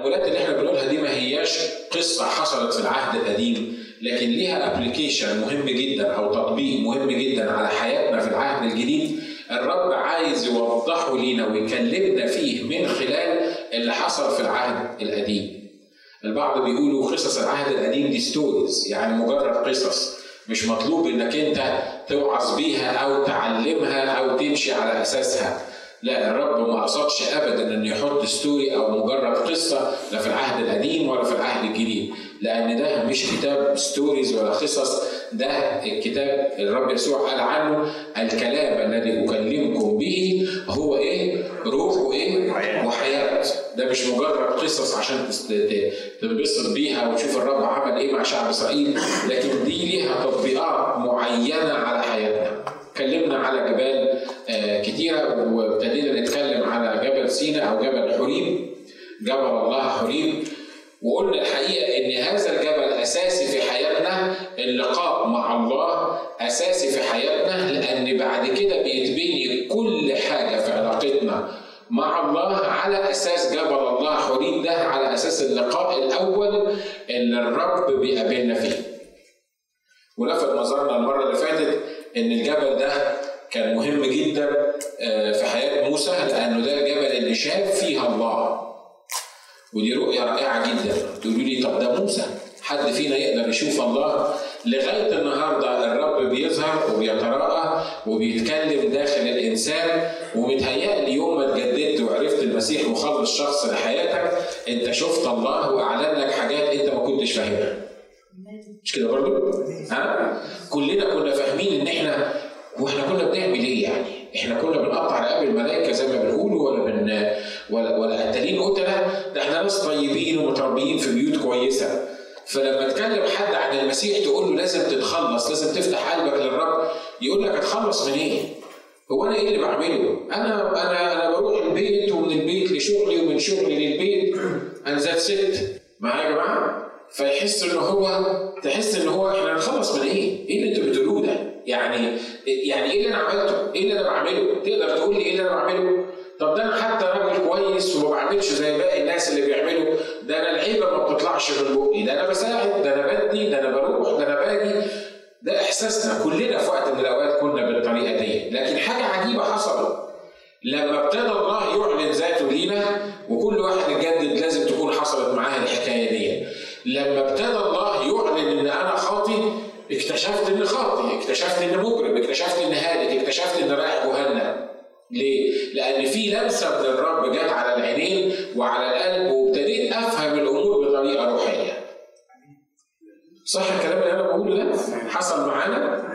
التأملات اللي إحنا بنقولها دي ما هياش قصة حصلت في العهد القديم لكن ليها application مهم جدا أو تطبيق مهم جدا على حياتنا في العهد الجديد. الرب عايز يوضحه لينا ويكلمنا فيه من خلال اللي حصل في العهد القديم. البعض بيقولوا قصص العهد القديم دي stories يعني مجرد قصص. مش مطلوب إنك أنت توعظ بيها أو تعلمها أو تمشي على أساسها. لا الرب ما قصدش ابدا انه يحط story أو مجرد قصة لا في العهد القديم ولا في العهد الجديد لأن ده مش كتاب stories ولا قصص ده الكتاب الرب يسوع قال عنه الكلام الذي أكلمكم به هو إيه؟ روح وإيه؟ وحياة ده مش مجرد قصص عشان تنبسط بيها وتشوف الرب عمل إيه مع شعب إسرائيل لكن دي ليها تطبيقات معينة على حياتنا اتكلمنا على جبال كتيرة وابتدينا نتكلم على جبل سينا أو جبل حريم جبل الله حريم. وقلنا الحقيقة إن هذا الجبل أساسي في حياتنا اللقاء مع الله أساسي في حياتنا لأن بعد كده بيتبني كل حاجة في علاقتنا مع الله على أساس جبل الله حريم ده على أساس اللقاء الأول اللي الرب بيقابلنا فيه. ولفت نظرنا المرة اللي فاتت إن الجبل ده كان مهم جدا في حياة موسى لأنه ده الجبل اللي شاف فيها الله. ودي رؤية رائعة جدا. تقولوا لي طب ده موسى حد فينا يقدر يشوف الله؟ لغاية النهارده الرب بيظهر وبيتراءى وبيتكلم داخل الإنسان ومتهيألي يوم ما اتجددت وعرفت المسيح مخلص شخص لحياتك أنت شفت الله وأعلن لك حاجات أنت ما كنتش فاهمها. مش كده برضو؟ ها؟ كلنا كنا فاهمين إن إحنا وإحنا كنا بنعمل إيه يعني؟ إحنا كنا بنقطع رقاب الملائكة زي ما بنقولوا ولا بن ولا ولا قتالين قتله ده إحنا ناس طيبين ومتربيين في بيوت كويسة فلما تكلم حد عن المسيح تقول له لازم تتخلص لازم تفتح قلبك للرب يقول لك اتخلص من إيه؟ هو أنا إيه اللي بعمله؟ أنا أنا أنا بروح البيت ومن البيت لشغلي ومن شغلي للبيت أنا ذات ست معايا يا جماعة؟ فيحس ان هو تحس ان هو إحنا هنخلص من إيه؟ إيه اللي أنتوا بتقولوه ده؟ يعني يعني إيه اللي أنا عملته؟ إيه اللي أنا بعمله؟ تقدر تقول لي إيه اللي أنا بعمله؟ طب ده أنا حتى راجل كويس وما بعملش زي باقي الناس اللي بيعملوا ده أنا العيبة ما بتطلعش من بقي ده أنا بساعد ده أنا بدي ده أنا بروح ده أنا باجي ده إحساسنا كلنا في وقت من الأوقات كنا بالطريقة دي لكن حاجة عجيبة حصلت لما ابتدى الله يعلن ذاته لينا وكل واحد اتجدد لازم تكون حصلت معاه الحكاية دي لما ابتدى الله يعلن إن أنا خاطي اكتشفت إن خاطي اكتشفت إن مجرم اكتشفت إن هالك اكتشفت إن رايح جهنم ليه؟ لأن في لمسة من الرب جت على العينين وعلى القلب وابتديت أفهم الأمور بطريقة روحية. صح الكلام اللي أنا بقوله ده؟ حصل معانا؟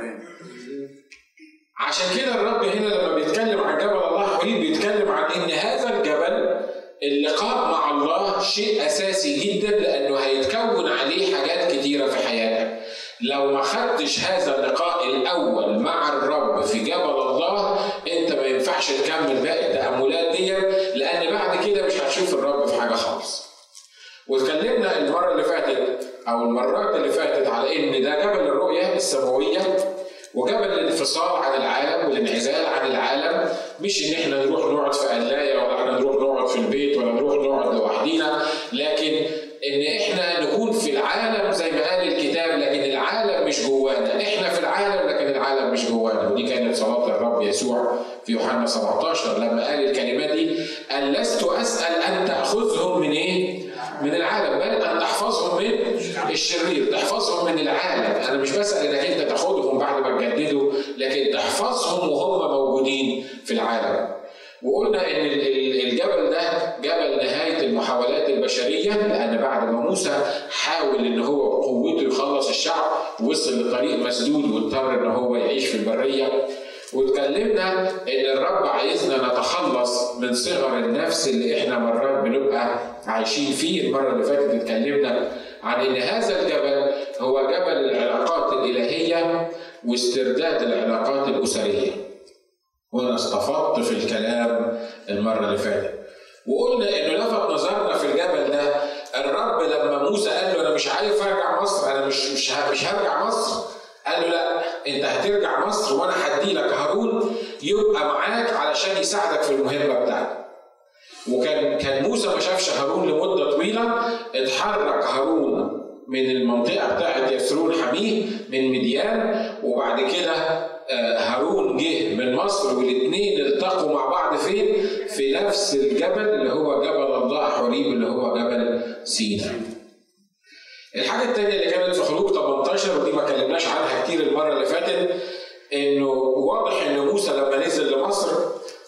عشان كده الرب هنا لما بيتكلم عن جبل الله حريم بيتكلم عن إن هذا الجبل اللقاء مع الله شيء أساسي جدا لأنه هيتكون عليه حاجات كتيرة في حياتك. لو ما خدتش هذا اللقاء الأول مع الرب في جبل الله أنت ما ينفعش تكمل باقي التأملات دي لأن بعد كده مش هتشوف الرب في حاجة خالص. واتكلمنا المرة اللي فاتت أو المرات اللي فاتت على إن ده جبل الرؤية السماوية وجبل الانفصال عن العالم والانعزال عن العالم مش إن إحنا نروح نقعد في قلاية ولا نروح نقعد في البيت ولا نروح نقعد لوحدينا لكن ان إحنا نكون في العالم زي ما قال الكتاب لكن العالم مش جوانا إحنا في العالم لكن العالم مش جوانا ودي كانت صلاه الرب يسوع في يوحنا 17 لما قال الكلمات دي قال لست أسأل أن تأخذهم من إيه؟ من العالم بل أن تحفظهم من الشرير تحفظهم من العالم. أنا مش بسأل إنك أنت تأخذهم بعد ما تجددوا لكن تحفظهم وهم موجودين في العالم. وقلنا إن الجبل ده جبل نهاية المحاولات البشرية لأن بعد ما موسى حاول إن هو بقوته يخلص الشعب وصل لطريق مسدود واضطر إن هو يعيش في البرية. واتكلمنا إن الرب عايزنا نتخلص من صغر النفس اللي إحنا مرات بنبقى عايشين فيه. المرة اللي فاتت اتكلمنا عن إن هذا الجبل هو جبل العلاقات الإلهية واسترداد العلاقات الأسرية. وأنا استفدت في الكلام المرة اللي فاتت. وقلنا إنه لفت نظرنا في الجبل ده الرب لما موسى قال له أنا مش عارف أرجع مصر أنا مش مش مش هرجع مصر. قال له لا انت هترجع مصر وأنا هدي لك هارون يبقى معاك علشان يساعدك في المهمة بتاعتك وكان كان موسى ما شافش هارون لمدة طويلة اتحرك هارون من المنطقة بتاعت يسرون حميه من مديان وبعد كده آه، هارون جه من مصر والاثنين التقوا مع بعض فين؟ في نفس الجبل اللي هو جبل الله حريب اللي هو جبل سينا. الحاجة الثانية اللي كانت في خروج 18 ودي ما كلمناش عنها كتير المرة اللي فاتت إنه واضح إن موسى لما نزل لمصر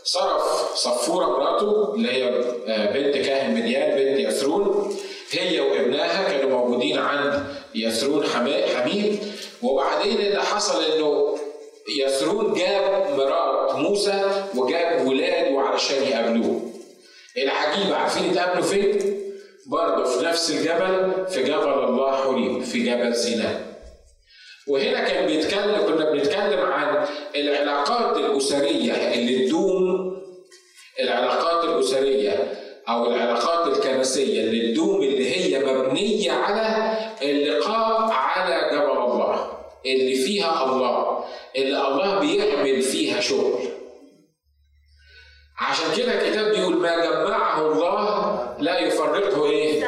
صرف صفورة مراته اللي هي آه، بنت كاهن مديان بنت يسرون هي وابنها كانوا موجودين عند يسرون حميد. وبعدين اللي حصل إنه يسرون جاب مرات موسى وجاب ولاده علشان يقابلوه. العجيب عارفين اتقابلوا فين؟ برضه في نفس الجبل في جبل الله حريم في جبل سيناء وهنا كان بيتكلم كنا بنتكلم عن العلاقات الأسرية اللي تدوم العلاقات الأسرية أو العلاقات الكنسية اللي تدوم اللي هي مبنية على اللقاء على جبل الله اللي فيها الله اللي الله بيعمل فيها شغل. عشان كده الكتاب بيقول ما جمعه الله لا يفرقه إيه؟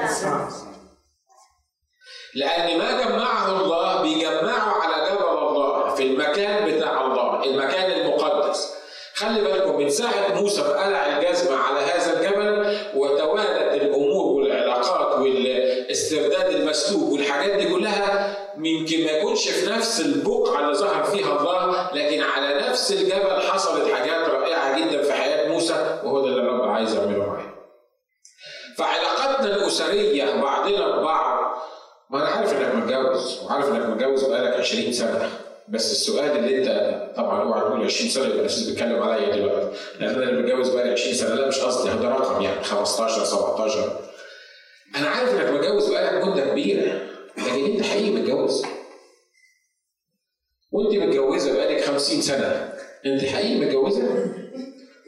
لأن ما جمعه الله بيجمعه على جبل الله في المكان بتاع الله المكان المقدس خلي بالكم من ساعة موسى قلع الجزمة على هذا الجبل وتوالت الأمور والعلاقات والاسترداد المسلوب والحاجات دي كلها يمكن ما يكونش في نفس البقعة اللي ظهر فيها الله لكن على نفس الجبل حصلت حاجات رائعة جدا في حياة موسى وهو ده اللي الرب عايز يعمله معاه. فعلاقاتنا الأسرية بعضنا ببعض ما أنا عارف إنك متجوز وعارف إنك متجوز بقالك 20 سنة. بس السؤال اللي أنت طبعا اوعى تقول 20 سنة يبقى الناس بتتكلم عليا دلوقتي. لأن أنا اللي متجوز بقالي 20 سنة لا مش قصدي ده رقم يعني 15 17 أنا عارف إنك متجوز بقالك مدة كبيرة لكن أنت حقيقي متجوز. وأنت متجوزة بقالك 50 سنة. أنت حقيقي متجوزة؟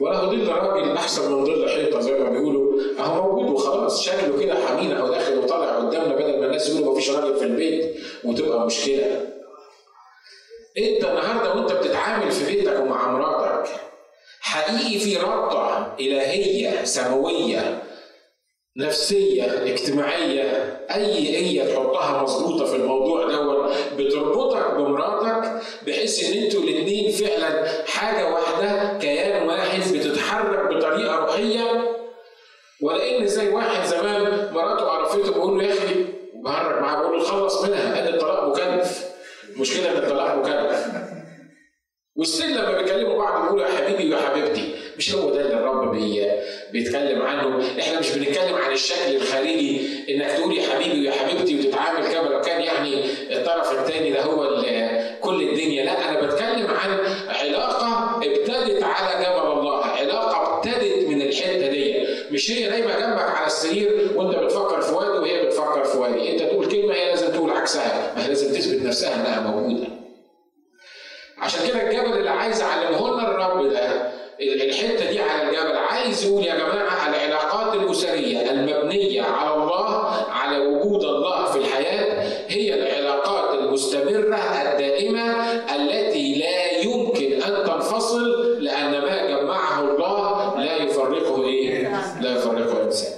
ولا ظل راجل احسن من ظل حيطة زي ما بيقولوا. أهو موجود وخلاص شكله كده حمينه أو داخل وطالع قدامنا بدل ما الناس يقولوا مفيش راجل في البيت وتبقى مشكلة. أنت النهارده وأنت بتتعامل في بيتك ومع مراتك حقيقي في رابطة إلهية سماوية نفسية اجتماعية أي هي تحطها مظبوطة في الموضوع دوت بتربطك بمراتك بحيث إن أنتوا الاثنين فعلا حاجة واحدة كيان واحد بتتحرك بطريقة روحية. ولأن زي واحد زمان مراته عرفته بقول له يا أخي بهرج معاه بقول له خلص منها قال الطلاق مكلف. مشكله إن الطلاق مكلف. والسن لما بيكلموا بعض بيقولوا يا حبيبي ويا حبيبتي مش هو ده اللي الرب بي بيتكلم عنه. إحنا مش بنتكلم عن الشكل الخارجي إنك تقول يا حبيبي ويا حبيبتي وتتعامل كما لو كان يعني الطرف الثاني ده هو كل الدنيا. لا أنا بتكلم عن علاقة ابتدت على جبل الله علاقة ابتدت من الحتة دي. مش هي نايمه جنبك على السرير وأنت بتفكر في وادي وهي بتفكر في وادي. أنت تقول كلمة هي لازم تقول عكسها ما هي لازم تثبت نفسها إنها موجودة. عشان كده الجبل اللي عايز اعلمه لنا الرب ده الحتة دي على الجبل عايز يقول يا جماعة العلاقات الأسرية المبنية على الله على وجود الله في الحياة هي العلاقات المستمرة الدائمة التي لا يمكن أن تنفصل لأن ما جمعه الله لا يفرقه إيه؟ لا يفرقه انسان.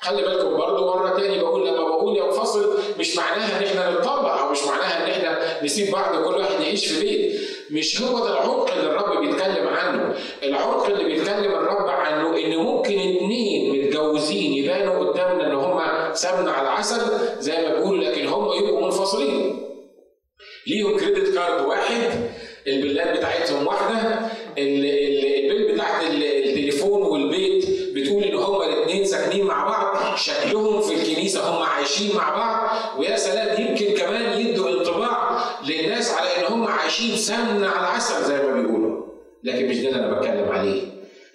خلي بالكم برضه مرة تاني بقول لما بقول ينفصل مش معناها إن إحنا نتطلق أو مش معناها إن إحنا نسيب بعض كل واحد يعيش في بيت مش هو ده العمق اللي الرب بيتكلم عنه. العمق اللي بيتكلم الرب عنه إن ممكن اتنين متجوزين يبانوا قدامنا إن هم سمنة على عسل زي ما بيقولوا لكن هم يبقوا منفصلين. ليهم كريدت كارد واحد البلاد بتاعتهم واحدة البيل بتاعت التليفون والبيت بتقول إن هما الاثنين ساكنين مع بعض شكلهم في الكنيسة هم عايشين مع بعض. ويا سلام يمكن كمان يدوا انطباع للناس على ان هم سمنه على عسل زي ما بيقولوا لكن مش ده اللي أنا بتكلم عليه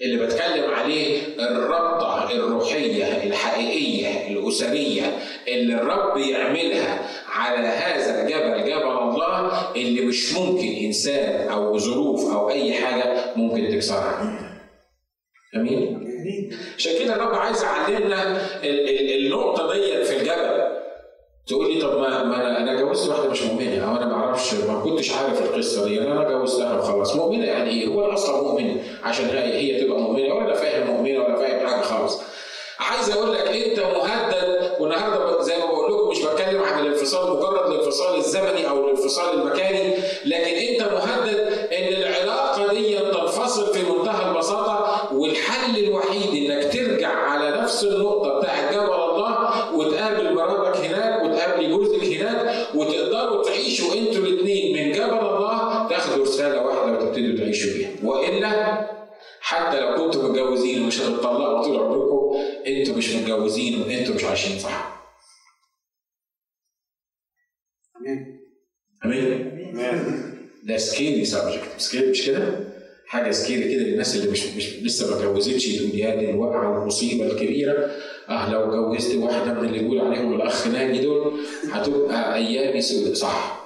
اللي بتكلم عليه الرابطة الروحية الحقيقية الأسرية اللي الرب يعملها على هذا الجبل جبل الله اللي مش ممكن إنسان أو ظروف أو أي حاجة ممكن تكسرها. أمين؟ عشان كده الرب عايز يعلمنا النقطة دي في الجبل. تقول لي طب ما, ما أنا أنا جوزت واحدة مش مؤمنة أو أنا ما أعرفش ما كنتش عارف القصة دي أنا جوزتها وخلاص مؤمنة يعني إيه؟ هو أنا أصلا مؤمن عشان هي هي تبقى مؤمنة ولا فاهم مؤمنة ولا فاهم حاجة خالص. عايز أقول لك أنت مهدد الانفصال مجرد الانفصال الزمني أو الانفصال المكاني لكن أنت مهدد إن العلاقة دي تنفصل في منتهى البساطة والحل الوحيد إنك ترجع على نفس النقطة بتاعت جبل ومش هتطلقوا طول عمركم أنتوا مش متجوزين وانتوا مش عايشين صح. آمين. ده scary subject scary مش كده؟ حاجة scary كده للناس اللي مش, مش لسه ما اتجوزتش. تقول يا دي الوقعة والمصيبة الكبيرة. آه لو اتجوزت واحدة من اللي بيقول عليهم الأخ ناجي دول هتبقى أيامي سودة. صح.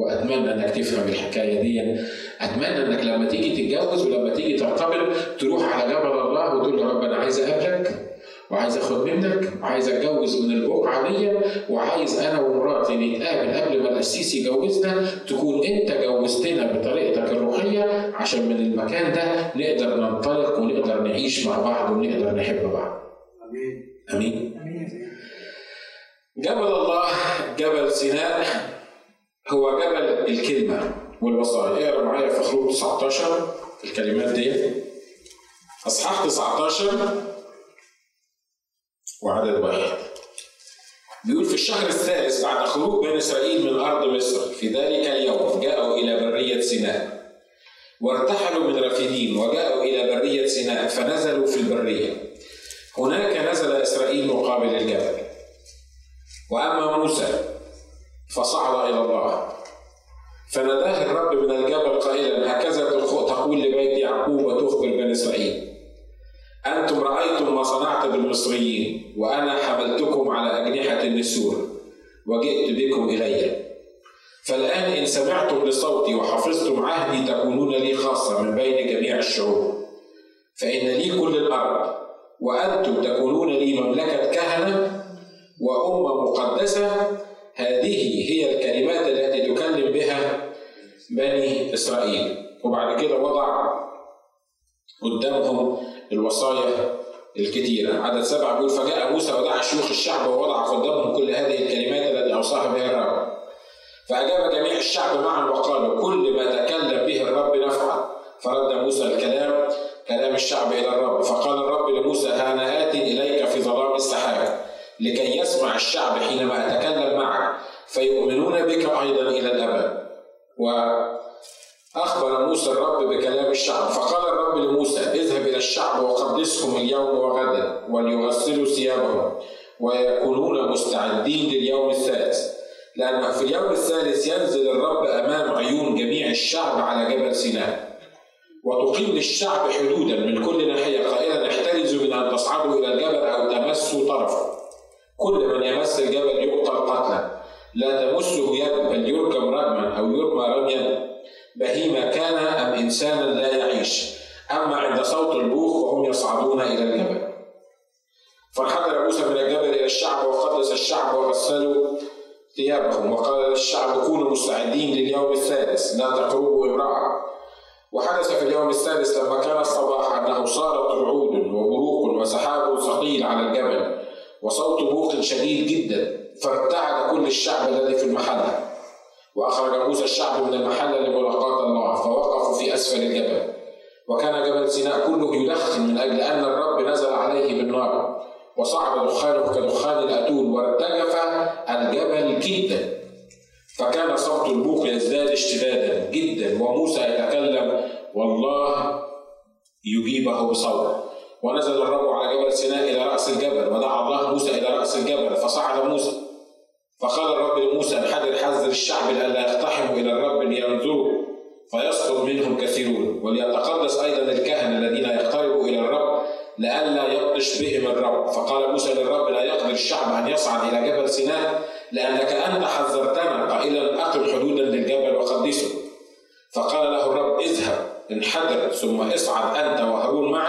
وأتمنى أنك تفهم الحكاية دي أتمنى أنك لما تيجي تتجوز ولما تيجي ترتبط تروح على جبل الله وتقول له رب أنا عايز اقابلك وعايز أخد منك وعايز أتجوز من البقعة دي وعايز أنا ومراتي نتقابل قبل ما القسيس يجوزنا تكون أنت جوزتنا بطريقتك الروحية عشان من المكان ده نقدر ننطلق ونقدر نعيش مع بعض ونقدر نحب بعض. آمين. آمين. جبل الله جبل سيناء هو جبل الكلمة والوصايا اقرا معايا في خروج 19 الكلمات دي. أصحاح 19 وعدد واحد. بيقول في الشهر الثالث بعد خروج بني إسرائيل من أرض مصر في ذلك اليوم جاءوا إلى برية سيناء. وارتحلوا من رفيديم وجاءوا إلى برية سيناء فنزلوا في البرية. هناك نزل إسرائيل مقابل الجبل. وأما موسى فصعد إلى الله. فناداه الرب من الجبل قائلا هكذا تقول لبيت يعقوب وتخبر بني إسرائيل. أنتم رأيتم ما صنعت بالمصريين وأنا حملتكم على أجنحة النسور وجئت بكم إلي. فالآن إن سمعتم لصوتي وحفظتم عهدي تكونون لي خاصة من بين جميع الشعوب. فإن لي كل الأرض وأنتم تكونون لي مملكة كهنة وأمة مقدسة هذه هي الكلمات التي تكلم بها بني إسرائيل. وبعد كده وضع قدامهم الوصايا الكثيرة عدد سبعة بيقول فجاء موسى ودعا شيوخ الشعب ووضع قدامهم كل هذه الكلمات التي أوصاها بها الرب. فأجاب جميع الشعب معا وقالوا كل ما تكلم به الرب نفعل فرد موسى الكلام كلام الشعب إلى الرب. فقال الرب لموسى أنا آت إليك في ظلام السحاب. لكي يسمع الشعب حينما أتكلم معك فيؤمنون بك أيضا إلى الأبد. وأخبر موسى الرب بكلام الشعب. فقال الرب لموسى اذهب إلى الشعب وقدسهم اليوم وغدا وليغسلوا ثيابهم ويكونون مستعدين لليوم الثالث. لأنه في اليوم الثالث ينزل الرب أمام عيون جميع الشعب على جبل سيناء. وتقيم للشعب حدودا من كل ناحية. قائلا احترزوا من أن تصعدوا إلى الجبل أو تمسوا طرفه. كل من يمس الجبل يقتل قتلا لا تمسه يد بل يركب رجما أو يرمى رميا. بهيمة كان أم إنسانا لا يعيش. أما عند صوت البوخ وهم يصعدون إلى الجبل. فانحدر موسى من الجبل إلى الشعب وقدس الشعب وغسلوا ثيابهم. وقال للشعب كونوا مستعدين لليوم الثالث لا تقربوا امرأة. وحدث في اليوم الثالث لما كان الصباح أنه صارت رعود وبروق وسحاب ثقيل على الجبل. وصوت بوق شديد جدا فارتعد كل الشعب الذي في المحلة. وأخرج موسى الشعب من المحلة لملاقاة الله فوقفوا في أسفل الجبل. وكان جبل سيناء كله يدخن من أجل أن الرب نزل عليه بالنار. وصعد دخانه كدخان الأتون وارتجف الجبل جدا. فكان صوت البوق يزداد اشتدادا جدا وموسى يتكلم والله يجيبه بصوت ونزل الرب على جبل سيناء إلى رأس الجبل ودعا الله موسى إلى رأس الجبل فصعد موسى. فقال الرب لموسى انحدر حذر الشعب لئلا يقتحموا إلى الرب لينظروا فيسقط منهم كثيرون. وليتقدس أيضا الكهنة الذين يقتربوا إلى الرب لئلا يبطش بهم الرب. فقال موسى للرب لا يقدر الشعب أن يصعد إلى جبل سيناء لأنك أنت حذرتنا قائلا أقم حدودا للجبل وقدسه. فقال له الرب اذهب انحدر ثم اصعد أنت وهارون معك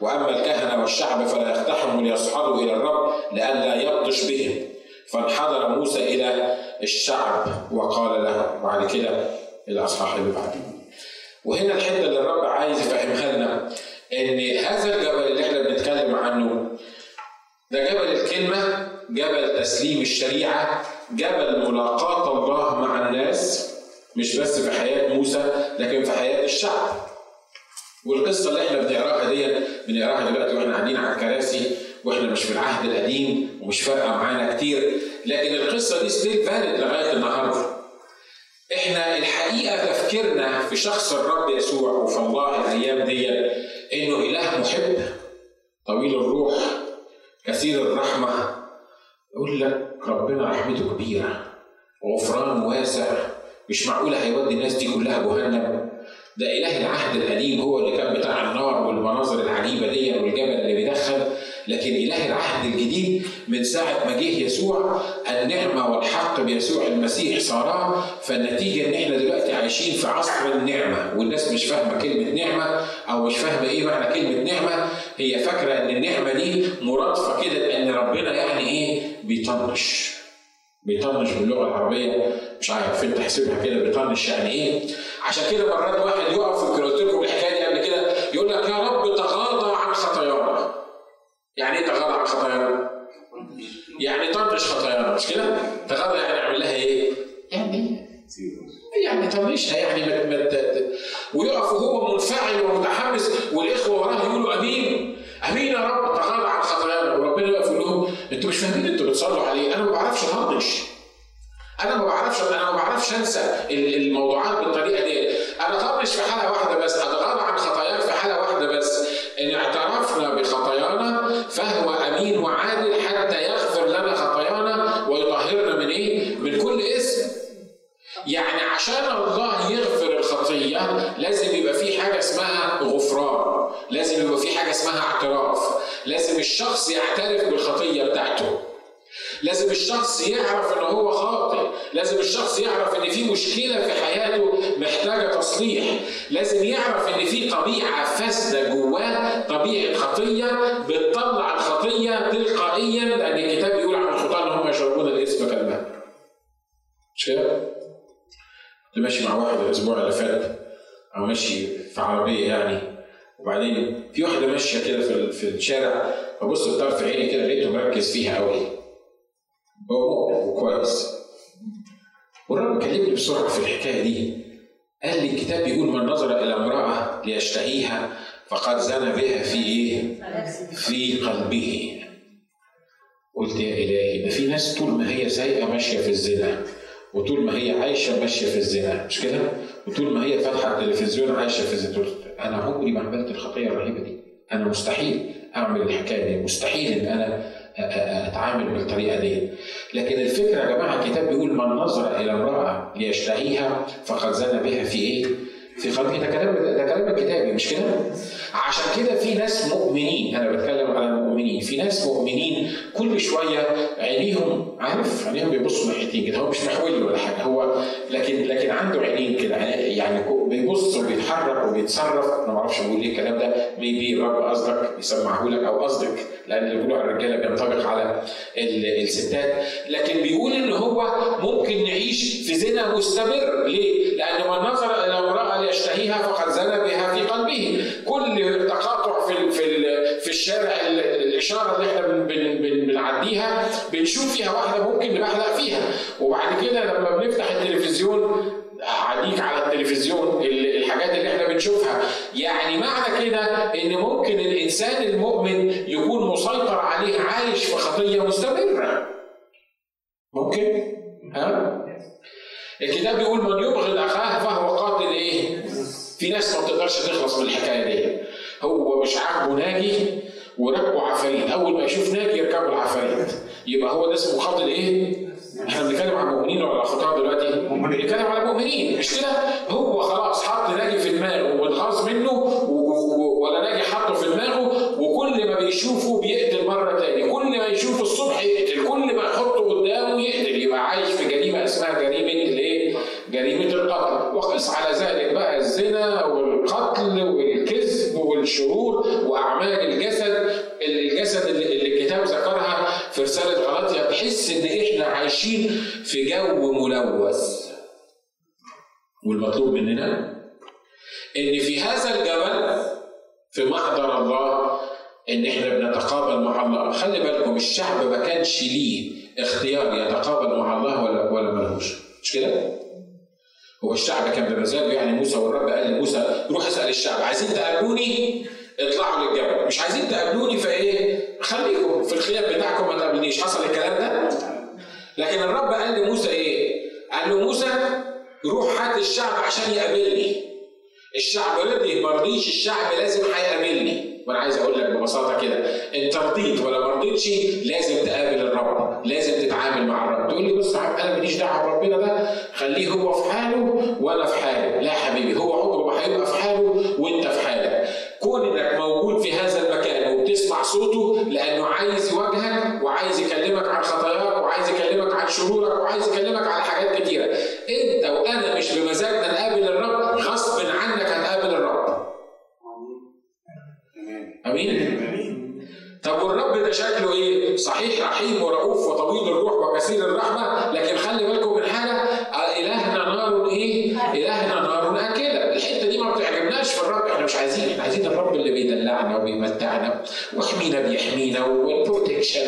وأما الكهنة والشعب فلا يقتحموا ليصعدوا إلى الرب لئلا يبطش بهم فانحدر موسى إلى الشعب وقال له بعد كده الأصحاح اللي بعده. وهنا الحتة اللي الرب عايز يفهمها لنا إن هذا الجبل اللي إحنا بنتكلم عنه ده جبل الكلمة جبل تسليم الشريعة جبل ملاقاة الله مع الناس مش بس في حياة موسى لكن في حياة الشعب. والقصة اللي إحنا بنقراها دي بنقراها دلوقتي وإحنا قاعدين على الكراسي وإحنا مش في العهد القديم ومش فارقة معانا كتير. لكن القصة دي ستيل فالid لغاية النهاردة. إحنا الحقيقة تفكيرنا في شخص الرب يسوع وفي الله الأيام دي إنه إله محب طويل الروح كثير الرحمة. يقول لك ربنا رحمته كبيرة وغفران واسع مش معقولة هيودي الناس دي كلها جهنم. ده إله العهد القديم هو اللي كان بتاع النار والمناظر العجيبة دي والجبل اللي بيدخل. لكن إله العهد الجديد من ساعة ما جه يسوع النعمة والحق بيسوع المسيح صارا. فالنتيجة إن إحنا دلوقتي عايشين في عصر النعمة والناس مش فاهمة كلمة نعمة أو مش فاهمة إيه معنى كلمة نعمة. هي فاكرة إن النعمة دي مرادفة كده لأن ربنا يعني إيه؟ بيطنش. بيطنش باللغة العربية مش عارف انت تحسبها كده بيطنش يعني إيه عشان كده مرات واحد يقف قلت لكم الحكاية دي قبل كده يقول لك يا رب تغاضى عن خطايانا يعني إيه تغاضى عن خطايانا؟ يعني طنش خطايانا مش كده؟ تغاضى يعني أعمل لها إيه؟ يعني يعني طنشها يعني مت مت ويقف وهو منفعل ومتحمس والإخوة وراه يقولوا أمين امين يا رب. تغاضى عن خطايانا وربنا يقف يقول لهم أنتوا مش فاهمين أنتوا بتصلوا عليه. أنا ما بعرفش اطنش أنا ما بعرفش أنا ما بعرفش انسى الموضوعات بالطريقة دي. أنا طنش في حالة واحدة بس. اتغاضى عن خطاياك في حالة واحدة بس. ان اعترفنا بخطايانا فهو امين وعادل حتى يغفر لنا خطايانا ويطهرنا من إيه؟ من كل اسم. يعني عشان الله يغفر الخطية لازم يبقى في حاجة اسمها غفران، لازم يبقى في حاجة اسمها اعتراف، لازم الشخص يعترف بالخطية بتاعته. لازم الشخص يعرف إن هو خاطئ. لازم الشخص يعرف إن في مشكلة في حياته محتاجة تصليح. لازم يعرف إن في طبيعة فاسدة جواه طبيعة خطية بتطلع الخطية تلقائيا لأن الكتاب بيقول عن الخطاه إن هم يشربون الاسم كالماء مش كده؟ ماشي مع واحد الأسبوع اللي فات أو ماشي في عربية يعني. وبعدين في واحدة ماشية كده في في الشارع ببص بطرف عيني كده لقيته مركز فيها قوي هو كويس. والرب كلمني بسرعة في الحكاية دي. قال لي الكتاب بيقول من نظر إلى امرأة ليشتهيها فقد زنى بها في إيه؟ في قلبه. قلت يا إلهي ده في ناس طول ما هي سايقة ماشية في الزنا وطول ما هي عايشة ماشية في الزنا مش كده؟ وطول ما هي فاتحة التلفزيون عايشة في الزنا أنا عمري ما عملت الخطية الرهيبة دي. أنا مستحيل أعمل الحكاية دي. مستحيل إن أنا أتعامل بالطريقة دي. لكن الفكرة يا جماعة الكتاب بيقول من نظر إلى امرأة ليشتهيها فقد زنى بها في إيه؟ في قلبه. ده كلام ده كلام الكتابي مش كده؟ عشان كده في ناس مؤمنين أنا بتكلم على المؤمنين. في ناس مؤمنين كل شوية عينيهم عارف؟ عينيهم بيبصوا ناحيتين كده. هو مش محولي ولا حاجة. هو لكن لكن عنده عينين كده. يعني بيبص وبيتحرك وبيتصرف أنا ما أعرفش بقول إيه الكلام ده ميبي الرب قصدك يسمعه لك أو قصدك لأن اللي بيقولوا على الرجالة بينطبق على الستات. لكن بيقول إن هو ممكن نعيش في زنا مستمر. ليه؟ لأن من نظر إلى امرأة ليشتهيها فقد زنى بها في قلبه. كل تقاطع في في في الشارع الإشارة اللي إحنا بنعديها بنشوف فيها واحدة ممكن نبحلق فيها. وبعد كده لما بنفتح التلفزيون عديك على التلفزيون الحاجات اللي إحنا بنشوفها. يعني معنى كده إن ممكن الإنسان المؤمن يكون مسيطر عليه عايش في خطية مستمرة. ممكن؟ ها؟ الكتاب بيقول من يبغض اخاه فهو قاتل إيه؟ في ناس ما بتقدرش تخلص من الحكاية دي. هو مش عاجبه ناجي وركبه عفاريت. أول ما يشوف ناجي يركبه العفاريت. يبقى هو ده اسمه قاتل إيه؟ إحنا بنتكلم عن مؤمنين ولا خطاب دلوقتي؟ بنتكلم على مؤمنين مش كده؟ هو خلاص حط ناجي في دماغه واتغاظ منه ولا ناجي حطه في دماغه وكل ما بيشوفه بيقتل مرة تاني، كل ما يشوفه الصبح يقتل، كل ما يحطه قدامه يقتل، يبقى عايش في جريمة اسمها جريمة الايه؟ جريمة القتل، وقس على ذلك بقى الزنا والقتل والكذب والشرور وأعمال الجسد الجسد اللي الكتاب ذكرها في رسالة غلاطيا تحس إن إحنا عايشين في جو ملوث. والمطلوب مننا إن في هذا الجبل في محضر الله إن إحنا بنتقابل مع الله. خلي بالكم الشعب ما كانش ليه اختيار يتقابل مع الله ولا ولا ملوش مش كده؟ هو الشعب كان بمزاجه. يعني موسى والرب قال لموسى روح اسأل الشعب عايزين تقابلوني؟ اطلعوا للجبل. مش عايزين تقابلوني فايه خليكم في الخيام بتاعكم ما تقابلنيش. حصل الكلام ده؟ لكن الرب قال لموسى إيه؟ قال له موسى روح هات الشعب عشان يقابلني. الشعب رضي ما رضيش الشعب لازم هيقابلني. وأنا عايز أقول لك ببساطة كده أنت رضيت ولا ما رضيتش؟ لازم تقابل الرب. لازم تتعامل مع الرب. تقول لي بص أنا ماليش دعوة بربنا ده. خليه هو في حاله وأنا في حالي لا حبيبي هو عمره ما هيبقى في حاله وأنت في حالك كون انك موجود في هذا المكان. وبتسمع صوته لأنه عايز يواجهك وعايز يكلمك عن خطاياك وعايز يكلمك عن شرورك وعايز يكلمك عن حاجات كتيرة. أنت وأنا مش بمزاجنا نقابل الرب غصب عنك هتقابل الرب. آمين. طب والرب ده شكله إيه؟ صحيح رحيم ورؤوف وطويل الروح وكثير الرحمة لكن خلي بالكم من حاجة الهنا نار إيه؟ الهنا نار اكله الحته دي ما بتعجبناش في الرب إحنا مش عايزين عايزين الرب اللي بيدلعنا وبيمتعنا. ويحمينا بيحمينا وال protection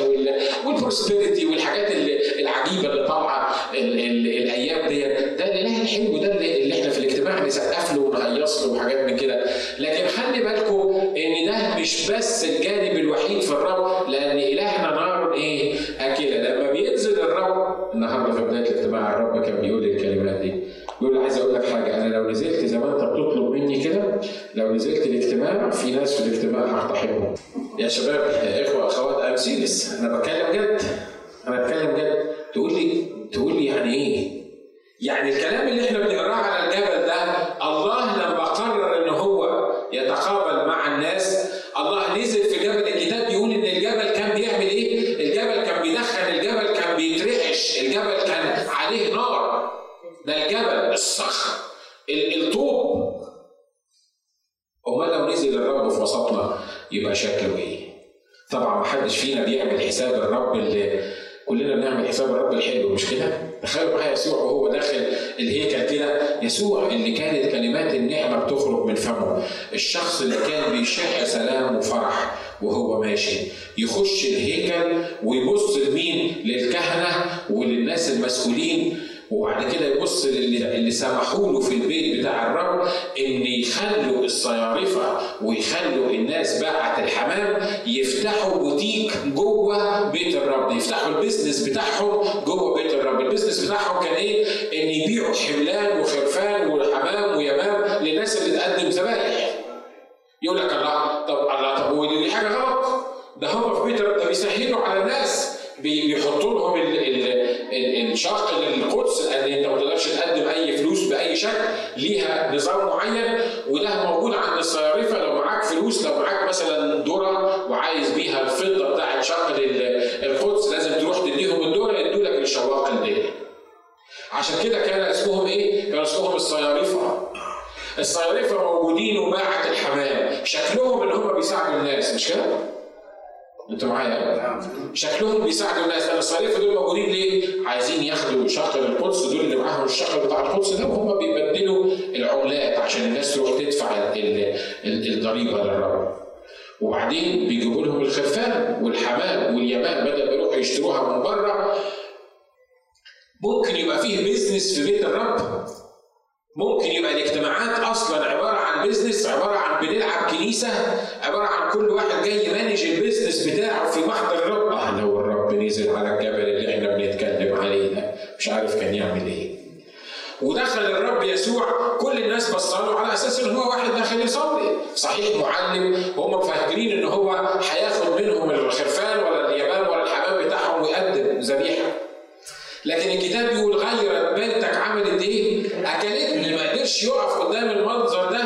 وال prosperity والحاجات العجيبة اللي طالعة الأيام دي ده الاله الحلو ده اللي إحنا في الاجتماع نسقف له ونهيص له وحاجات من كده. لكن خلي بالكم إن ده مش بس الجانب الوحيد في الرب لأن إلهنا نار إيه؟ اكله لما بينزل الرب النهارده في بداية الاجتماع الرب كان بيقول الكلمات دي. بيقول عايز أقول لك حاجة أنا لو نزلت زي ما أنت بتطلب مني كده لو نزلت الاجتماع في ناس في الاجتماع هقتحمهم. يا شباب يا إخوة أخوات سيريس أنا بتكلم جد. أنا بتكلم جد. تقول لي تقول لي يعني إيه؟ يعني الكلام اللي إحنا بنقراه على الجبل ده الله لما قرر إن هو يتقابل مع الناس. الله نزل في جبل الكتاب يقول إن الجبل كان بيعمل إيه؟ الجبل كان بيدخن الجبل كان بيترعش الجبل كان عليه نار. ده الجبل الصخر. يبقى شكله إيه؟ طبعا ما حدش فينا بيعمل حساب الرب اللي كلنا بنعمل حساب الرب الحلو مش كده؟ تخيلوا معايا يسوع وهو داخل الهيكل كده يسوع اللي كانت كلمات النعمة بتخرج من فمه الشخص اللي كان بيشح سلام وفرح وهو ماشي يخش الهيكل ويبص لمين؟ للكهنة وللناس المسؤولين وبعد كده يبص للي اللي سمحوا له في البيت بتاع الرب إن يخلوا الصيارفة ويخلوا الناس باعت الحمام يفتحوا بوتيك جوه بيت الرب يفتحوا ال business بتاعهم جوه بيت الرب. ال business بتاعهم كان إيه؟ إن يبيعوا حملان وخرفان وحمام ويمام للناس اللي تقدم ذبايح يقول لك الله طب الله طب ودي حاجة غلط. ده هم في بيت الرب ده بيسهلوا على الناس. بيحطوا لهم الشاقل القدس لأن أنت ما تقدرش تقدم أي فلوس بأي شكل ليها نظام معين وده موجود عند الصيارفة لو معاك فلوس لو معاك مثلا ذره وعايز بيها الفضة بتاعت شق القدس لازم تروح تديهم الذره يدوا لك الشواق دي عشان كده كان اسمهم إيه؟ كان اسمهم الصيارفة الصيارفة موجودين وباعت الحمام شكلهم ان هم بيساعدوا الناس مش كده؟ أنتوا معايا؟ شكلهم بيساعدوا الناس، الصيارفه دول موجودين ليه؟ عايزين ياخدوا شقر القدس دول اللي معاهم الشقر بتاع القدس ده وهم بيبدلوا العملات عشان الناس تروح تدفع الضريبة للرب. وبعدين بيجيبوا لهم الخرفان والحمام واليمام بدل ما يروحوا يشتروها من بره ممكن يبقى فيه business في بيت الرب ممكن يبقى الاجتماعات أصلا عبارة عن business عبارة عن بنلعب كنيسة عبارة عن كل واحد جاي ي manage ال business بتاعه في محضر الرب آه لو الرب نزل على الجبل اللي إحنا بنتكلم عليه ده مش عارف كان يعمل إيه. ودخل الرب يسوع كل الناس بصوا على أساس إن هو واحد داخل يصلي. صحيح معلم وهم فاكرين إن هو هياخد منهم الخرفان ولا اليمام ولا الحمام بتاعهم ويقدم ذبيحة. لكن الكتاب بيقول غيرت بنتك عملت إيه؟ اكلتني ما قدرش يقف قدام المنظر ده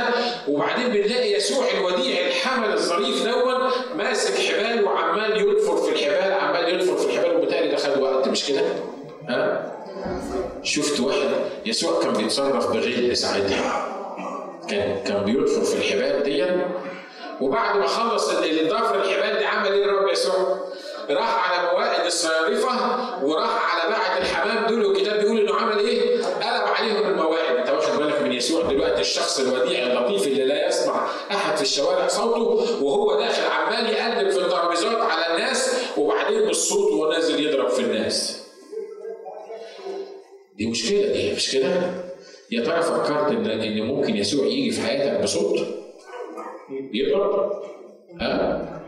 وبعدين بنلاقي يسوع الوديع الحمل الظريف دون ماسك حبال وعمال ينفر في الحبال عمال ينفر في الحبال وبالتالي ده خد وقت مش كده؟ ها؟ شفت واحد يسوع كان بيتصرف بغل ساعتها كان كان بينفر في الحبال دي وبعد ما خلص الضفر الحبال دي عمل إيه الرب يسوع؟ راح على موائد الصيارفه وراح على باعة الحمام دول والكتاب بيقول انه عمل إيه؟ قلب عليهم الموائد، انت واخد بالك من يسوع دلوقتي الشخص الوديع اللطيف اللي لا يسمع أحد في الشوارع صوته وهو داخل عمال يقلب في الترابيزات على الناس وبعدين بالصوت وهو نازل يضرب في الناس. دي مشكلة دي مش كده؟ يا ترى فكرت ان إن ممكن يسوع يجي في حياتك بصوت؟ يضرب؟ ها؟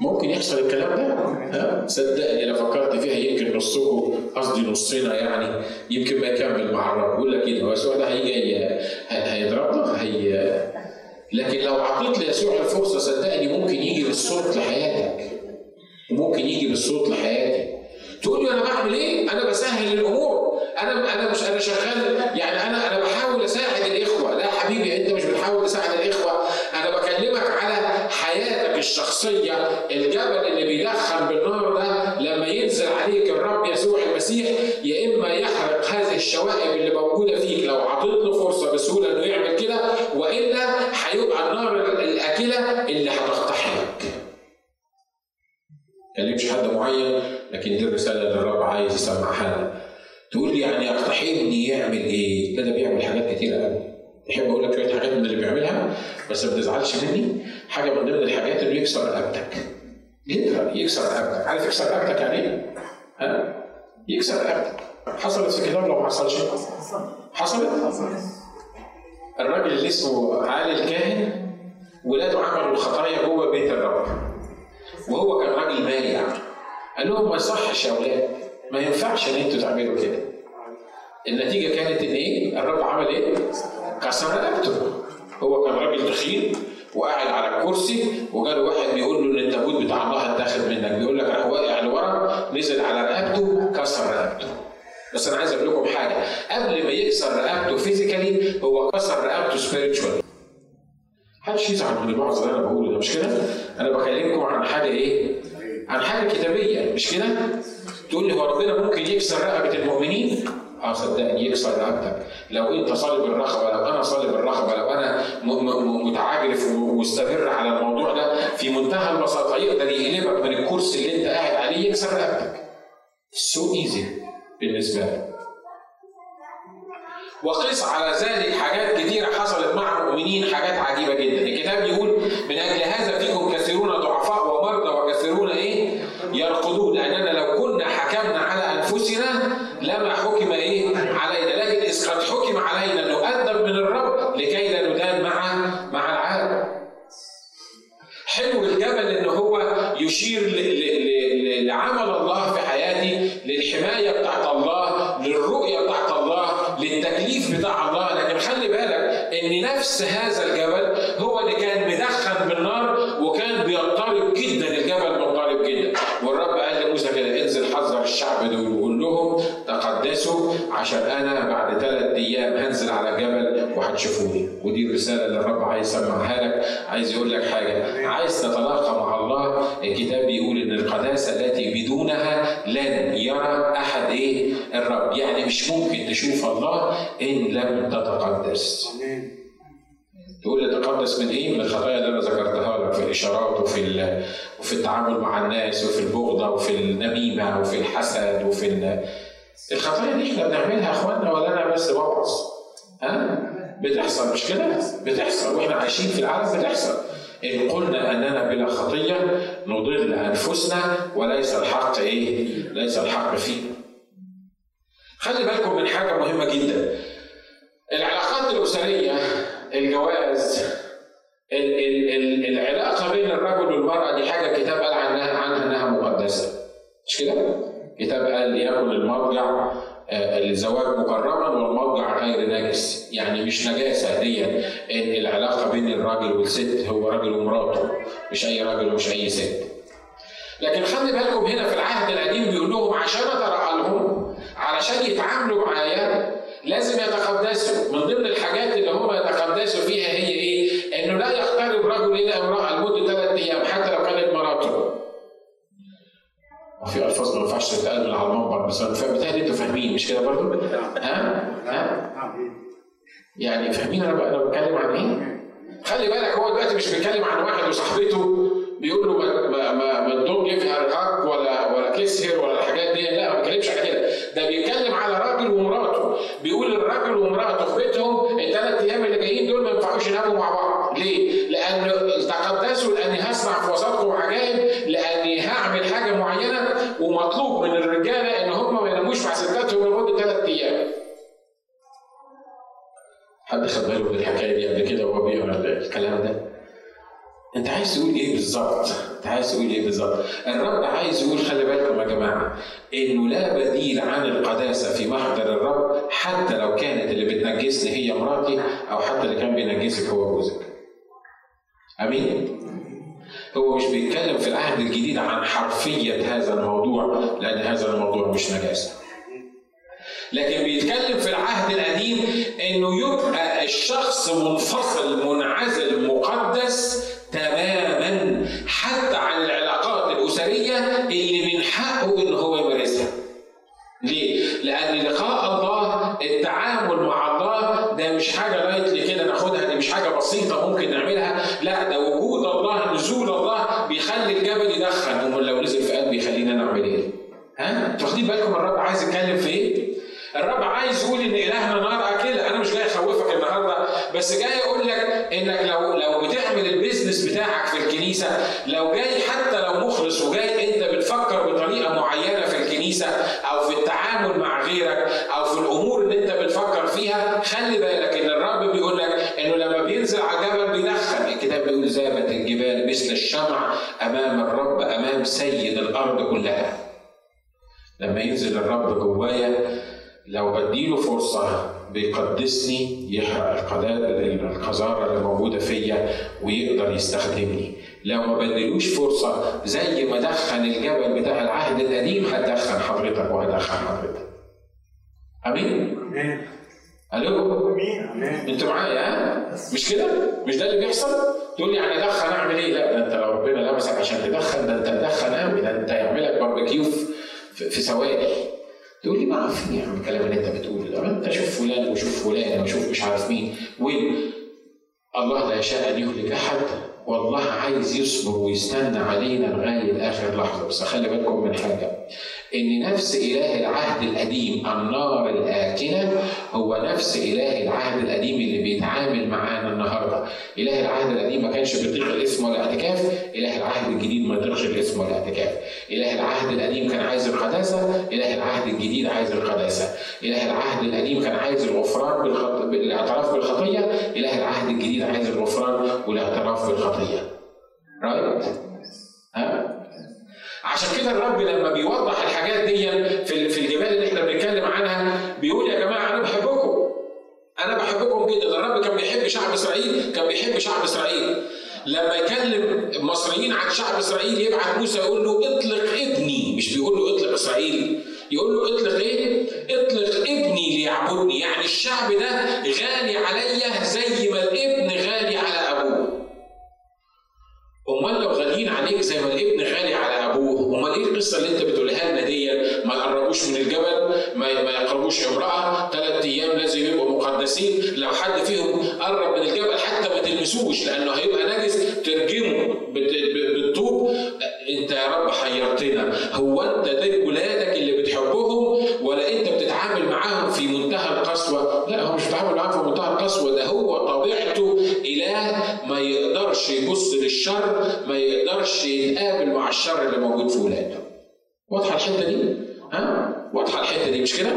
ممكن يحصل الكلام ده؟ ها؟ صدقني لو فكرت فيها يمكن نصكم قصدي نصنا يعني يمكن ما يكمل مع الرب. يقول لك هو يسوع ده هيجي هيضربنا؟ هي لكن لو اعطيت ليسوع الفرصة صدقني ممكن يجي بالصوت لحياتك. وممكن يجي بالصوت لحياتي تقول لي أنا بعمل إيه؟ أنا بسهل الأمور. أنا أنا مش أنا شغال يعني أنا أنا بحاول أساعد الإخوة. لا حبيبي أنت مش بتحاول تساعد الإخوة. أنا بكلمك على حياتك الشخصية الجبل اللي بيدخن بالنار ده لما ينزل عليك الرب يسوع المسيح يا إما يحرق هذه الشوائب اللي موجودة فيك لو عطيت له فرصة بسهولة إنه يعمل كده وإلا هيبقى النار الأكلة اللي هتقتحمك. كلمش حد معين لكن دي الرسالة اللي الرب عايز يسمعها لنا. تقول لي يعني يقتحمني يعمل؟ ده ده بيعمل حاجات كتيرة قوي. احب أقول لك شوية حاجات من اللي بيعملها بس ما تزعلش مني حاجة من ضمن الحاجات إنه يكسر رقبتك. يقدر يكسر رقبتك، عارف يكسر رقبتك يعني إيه؟ ها؟ يكسر رقبتك. حصلت في كتاب لو ما حصلش؟ حصلت؟ الراجل اللي اسمه علي الكاهن ولاده عملوا الخطايا جوه بيت الرب. وهو كان راجل مايع. قال لهم ما يصحش يا أولاد ما ينفعش إن أنتوا تعملوا كده. النتيجة كانت إن إيه؟ الرب عمل إيه؟ كسر رقبته. هو كان راجل تخين وقاعد على الكرسي وجاله واحد بيقول له إن التابوت بتاع الله اتاخد منك بيقول لك راح واقع لورا نزل على رقبته كسر رقبته. بس أنا عايز أقول لكم حاجة قبل ما يكسر رقبته physically هو كسر رقبته spiritual. محدش يزعل من الوعظ اللي أنا بقوله ده مش كده؟ أنا بكلمكم عن حاجة إيه؟ عن حاجة كتابية مش كده؟ تقول لي هو ربنا ممكن يكسر رقبة المؤمنين؟ آه صدقني يكسر رقبتك لو أنت صالب الرقبه لو أنا صالب الرقبه لو أنا متعاجرف ومستمر على الموضوع ده في منتهى البساطة يقدر يقلبك من الكرسي اللي أنت قاعد عليه يكسر رقبتك. سو ايزي بالنسبة لك. وقس على ذلك حاجات كثيره حصلت مع المؤمنين حاجات عجيبة جدا، الكتاب يقول من أجل هذا فيكم كثيرون ضعفاء ومرضى وكثيرون إيه؟ يرقدون حكمنا انفسنا لما حكم إيه؟ علينا، لكن إذ قد حكم علينا نؤدب من الرب لكي لا ندان مع مع العالم. حلو الجبل إن هو يشير لعمل الله في حياتي، للحماية بتاعت الله، للرؤية بتاعت الله، للتكليف بتاع الله، لكن خلي بالك إن نفس هذا الجبل هو اللي كان مدخن بالنار وكان بيضطرب جدا الجبل مضطرب جدا، والرب قال لموسى كده انزل حذر الشعب دول وقول لهم تقدسوا عشان أنا بعد ثلاث أيام هنزل على الجبل وهتشوفوني ودي الرساله اللي الرب عايز يسمعها لك عايز يقول لك حاجة. عايز تتلاقى مع الله. الكتاب بيقول إن القداسة التي بدونها لن يرى أحد إيه؟ الرب. يعني مش ممكن تشوف الله إن لم تتقدس. تقول لي تقدس من إيه؟ من الخطايا اللي أنا ذكرتها لك في الإشارات وفي وفي التعامل مع الناس وفي البغضة وفي النميمة وفي الحسد وفي ال... الخطايا دي إحنا بنعملها يا اخوانا ولا أنا بس بوعظ؟ ها؟ بتحصل مش كده؟ بتحصل وإحنا عايشين في العالم بتحصل. إن قلنا أننا بلا خطية نضل أنفسنا وليس الحق إيه؟ ليس الحق فينا. خلي بالكم من حاجة مهمة جدا. العلاقات الأسرية الجواز ال ال ال العلاقة بين الرجل والمرأة دي حاجة الكتاب قال عنها عنها إنها مقدسة. مش كده؟ قال ليكن المرجع الزواج مكرما والمرجع غير نجس يعني مش نجاسة دي إن العلاقة بين الراجل والست هو راجل ومراته مش أي راجل ومش أي ست. لكن خلي بالكم هنا في العهد القديم بيقول لهم عشان اترقى لهم علشان يتعاملوا معايا لازم يتقدسوا. من ضمن الحاجات اللي هم يتقدسوا فيها هي ينفعش تتقال على المنبر بس بتهيألي أنتوا فاهمين مش كده برضه؟ ها؟ ها؟ يعني فاهمين أنا أنا بتكلم عن إيه؟ خلي بالك هو دلوقتي مش بيتكلم عن واحد وصاحبته بيقول له ما ما ما, ما don't give hug ولا ولا kiss her ولا الحاجات دي لا ما بيتكلمش على كده ده بيتكلم على راجل ومراته بيقول الراجل ومراته في بيتهم الثلاث أيام اللي جايين دول ما ينفعوش يناموا مع بعض ليه؟ لأن تقدسوا لاني هصنع في وسطكم عجائب لاني هعمل حاجة معينه ومطلوب من الرجاله إن هم ما يناموش مع ستاتهم لمدة ثلاث أيام حد خد باله من الحكاية دي قبل كده وهو بيقرأ الكلام ده أنت عايز تقول إيه بالظبط؟ أنت عايز تقول إيه بالظبط؟ الرب عايز يقول خلي بالكم يا جماعة إنه لا بديل عن القداسة في محضر الرب حتى لو كانت اللي بتنجسني هي مراتي أو حتى اللي كان بينجسك هو جوزك. أمين؟ هو مش بيتكلم في العهد الجديد عن حرفية هذا الموضوع لأن هذا الموضوع مش نجاسه. لكن بيتكلم في العهد القديم إنه يبقى الشخص منفصل منعزل مقدس تماما حتى عن العلاقات الأسرية اللي من حقه إن هو يمارسها. ليه؟ لأن لقاء الله التعامل مع الله ده مش حاجة لايتلي كده ناخدها دي مش حاجة بسيطة ممكن نعملها، لا ده وجود الله نزول الله بيخلي الجبل يدخن امال لو نزل في قلبي يخلينا نعمل إيه؟ أنتوا واخدين بالكم الرب عايز يتكلم في إيه؟ الرب عايز يقول إن إلهنا نار اكله أنا مش جاي أخوفك النهارده. بس جاي أقول لك إنك لو لو بتعمل البيزنس بتاعك في الكنيسة لو جاي حتى لو مخلص وجاي أنت بتفكر بطريقة معينة في الكنيسة أو في التعامل مع غيرك أو في الأمور اللي أنت بتفكر فيها خلي بالك إن الرب بيقول لك إنه لما بينزل على الجبل بيدخن الكتاب بيقول ذابت الجبال مثل الشمع أمام الرب أمام سيد الأرض كلها. لما ينزل الرب جوايا لو بديله فرصة بيقدسني يحرق القذارة اللي موجودة فيا ويقدر يستخدمني. لو ما بديلوش فرصة زي ما دخن الجبل بتاع العهد القديم هتدخن حضرتك وهدخن حضرتك. أمين؟ ألو؟ آمين أنتوا معايا مش كده؟ مش ده اللي بيحصل؟ تقول لي يعني ادخن أعمل إيه؟ لا ده أنت لو ربنا لمسك عشان تدخن ده أنت تدخن قوي ده أنت يعملك باربيكيو في ثواني. تقول لي ما عارفين يا الكلام اللي انت بتقوله ده. انت شوف فلان وشوف فلان وشوف مش عارف مين. وين؟ الله لا يشاء أن يهلك أحد. والله عايز يصبر ويستنى علينا لغاية آخر لحظة. بس خلي بالكم من حاجة. إن نفس إله العهد القديم النار الاكله هو نفس إله العهد القديم اللي بيتعامل معانا النهارده. إله العهد القديم ما كانش بيطيق الاسم ولا الاعتكاف إله العهد الجديد ما يطيقش الاسم ولا الاعتكاف إله العهد القديم كان عايز القداسة. إله العهد الجديد عايز القداسة. إله العهد القديم كان عايز الغفران بالخط... بالاعتراف بالخطية. إله العهد الجديد عايز الغفران والاعتراف بالخطية. رايت ها؟ عشان كده الرب لما بيوضح الحاجات دي في في الجبال اللي إحنا بنتكلم عنها بيقول يا جماعة أنا بحبكم. أنا بحبكم جدا. الرب كان بيحب شعب إسرائيل كان بيحب شعب إسرائيل. لما يكلم المصريين عن شعب إسرائيل يبعت موسى يقول له اطلق ابني. مش بيقول له اطلق إسرائيل. يقول له اطلق إيه؟ اطلق ابني ليعبدني. يعني الشعب ده غالي عليا زي ما الابن لو حد فيهم قرب من الجبل حتى ما تلمسوش لأنه هيبقى نجس ترجمه بالطوب. أنت يا رب حيرتنا. هو أنت ده ولادك اللي بتحبهم ولا أنت بتتعامل معاهم في منتهى القسوة؟ لا هو مش بيتعامل معاهم في منتهى القسوة ده هو طبيعته. إله ما يقدرش يبص للشر ما يقدرش يتقابل مع الشر اللي موجود في ولاده واضحة الحتة دي؟ ها؟ واضحة الحتة دي مش كده؟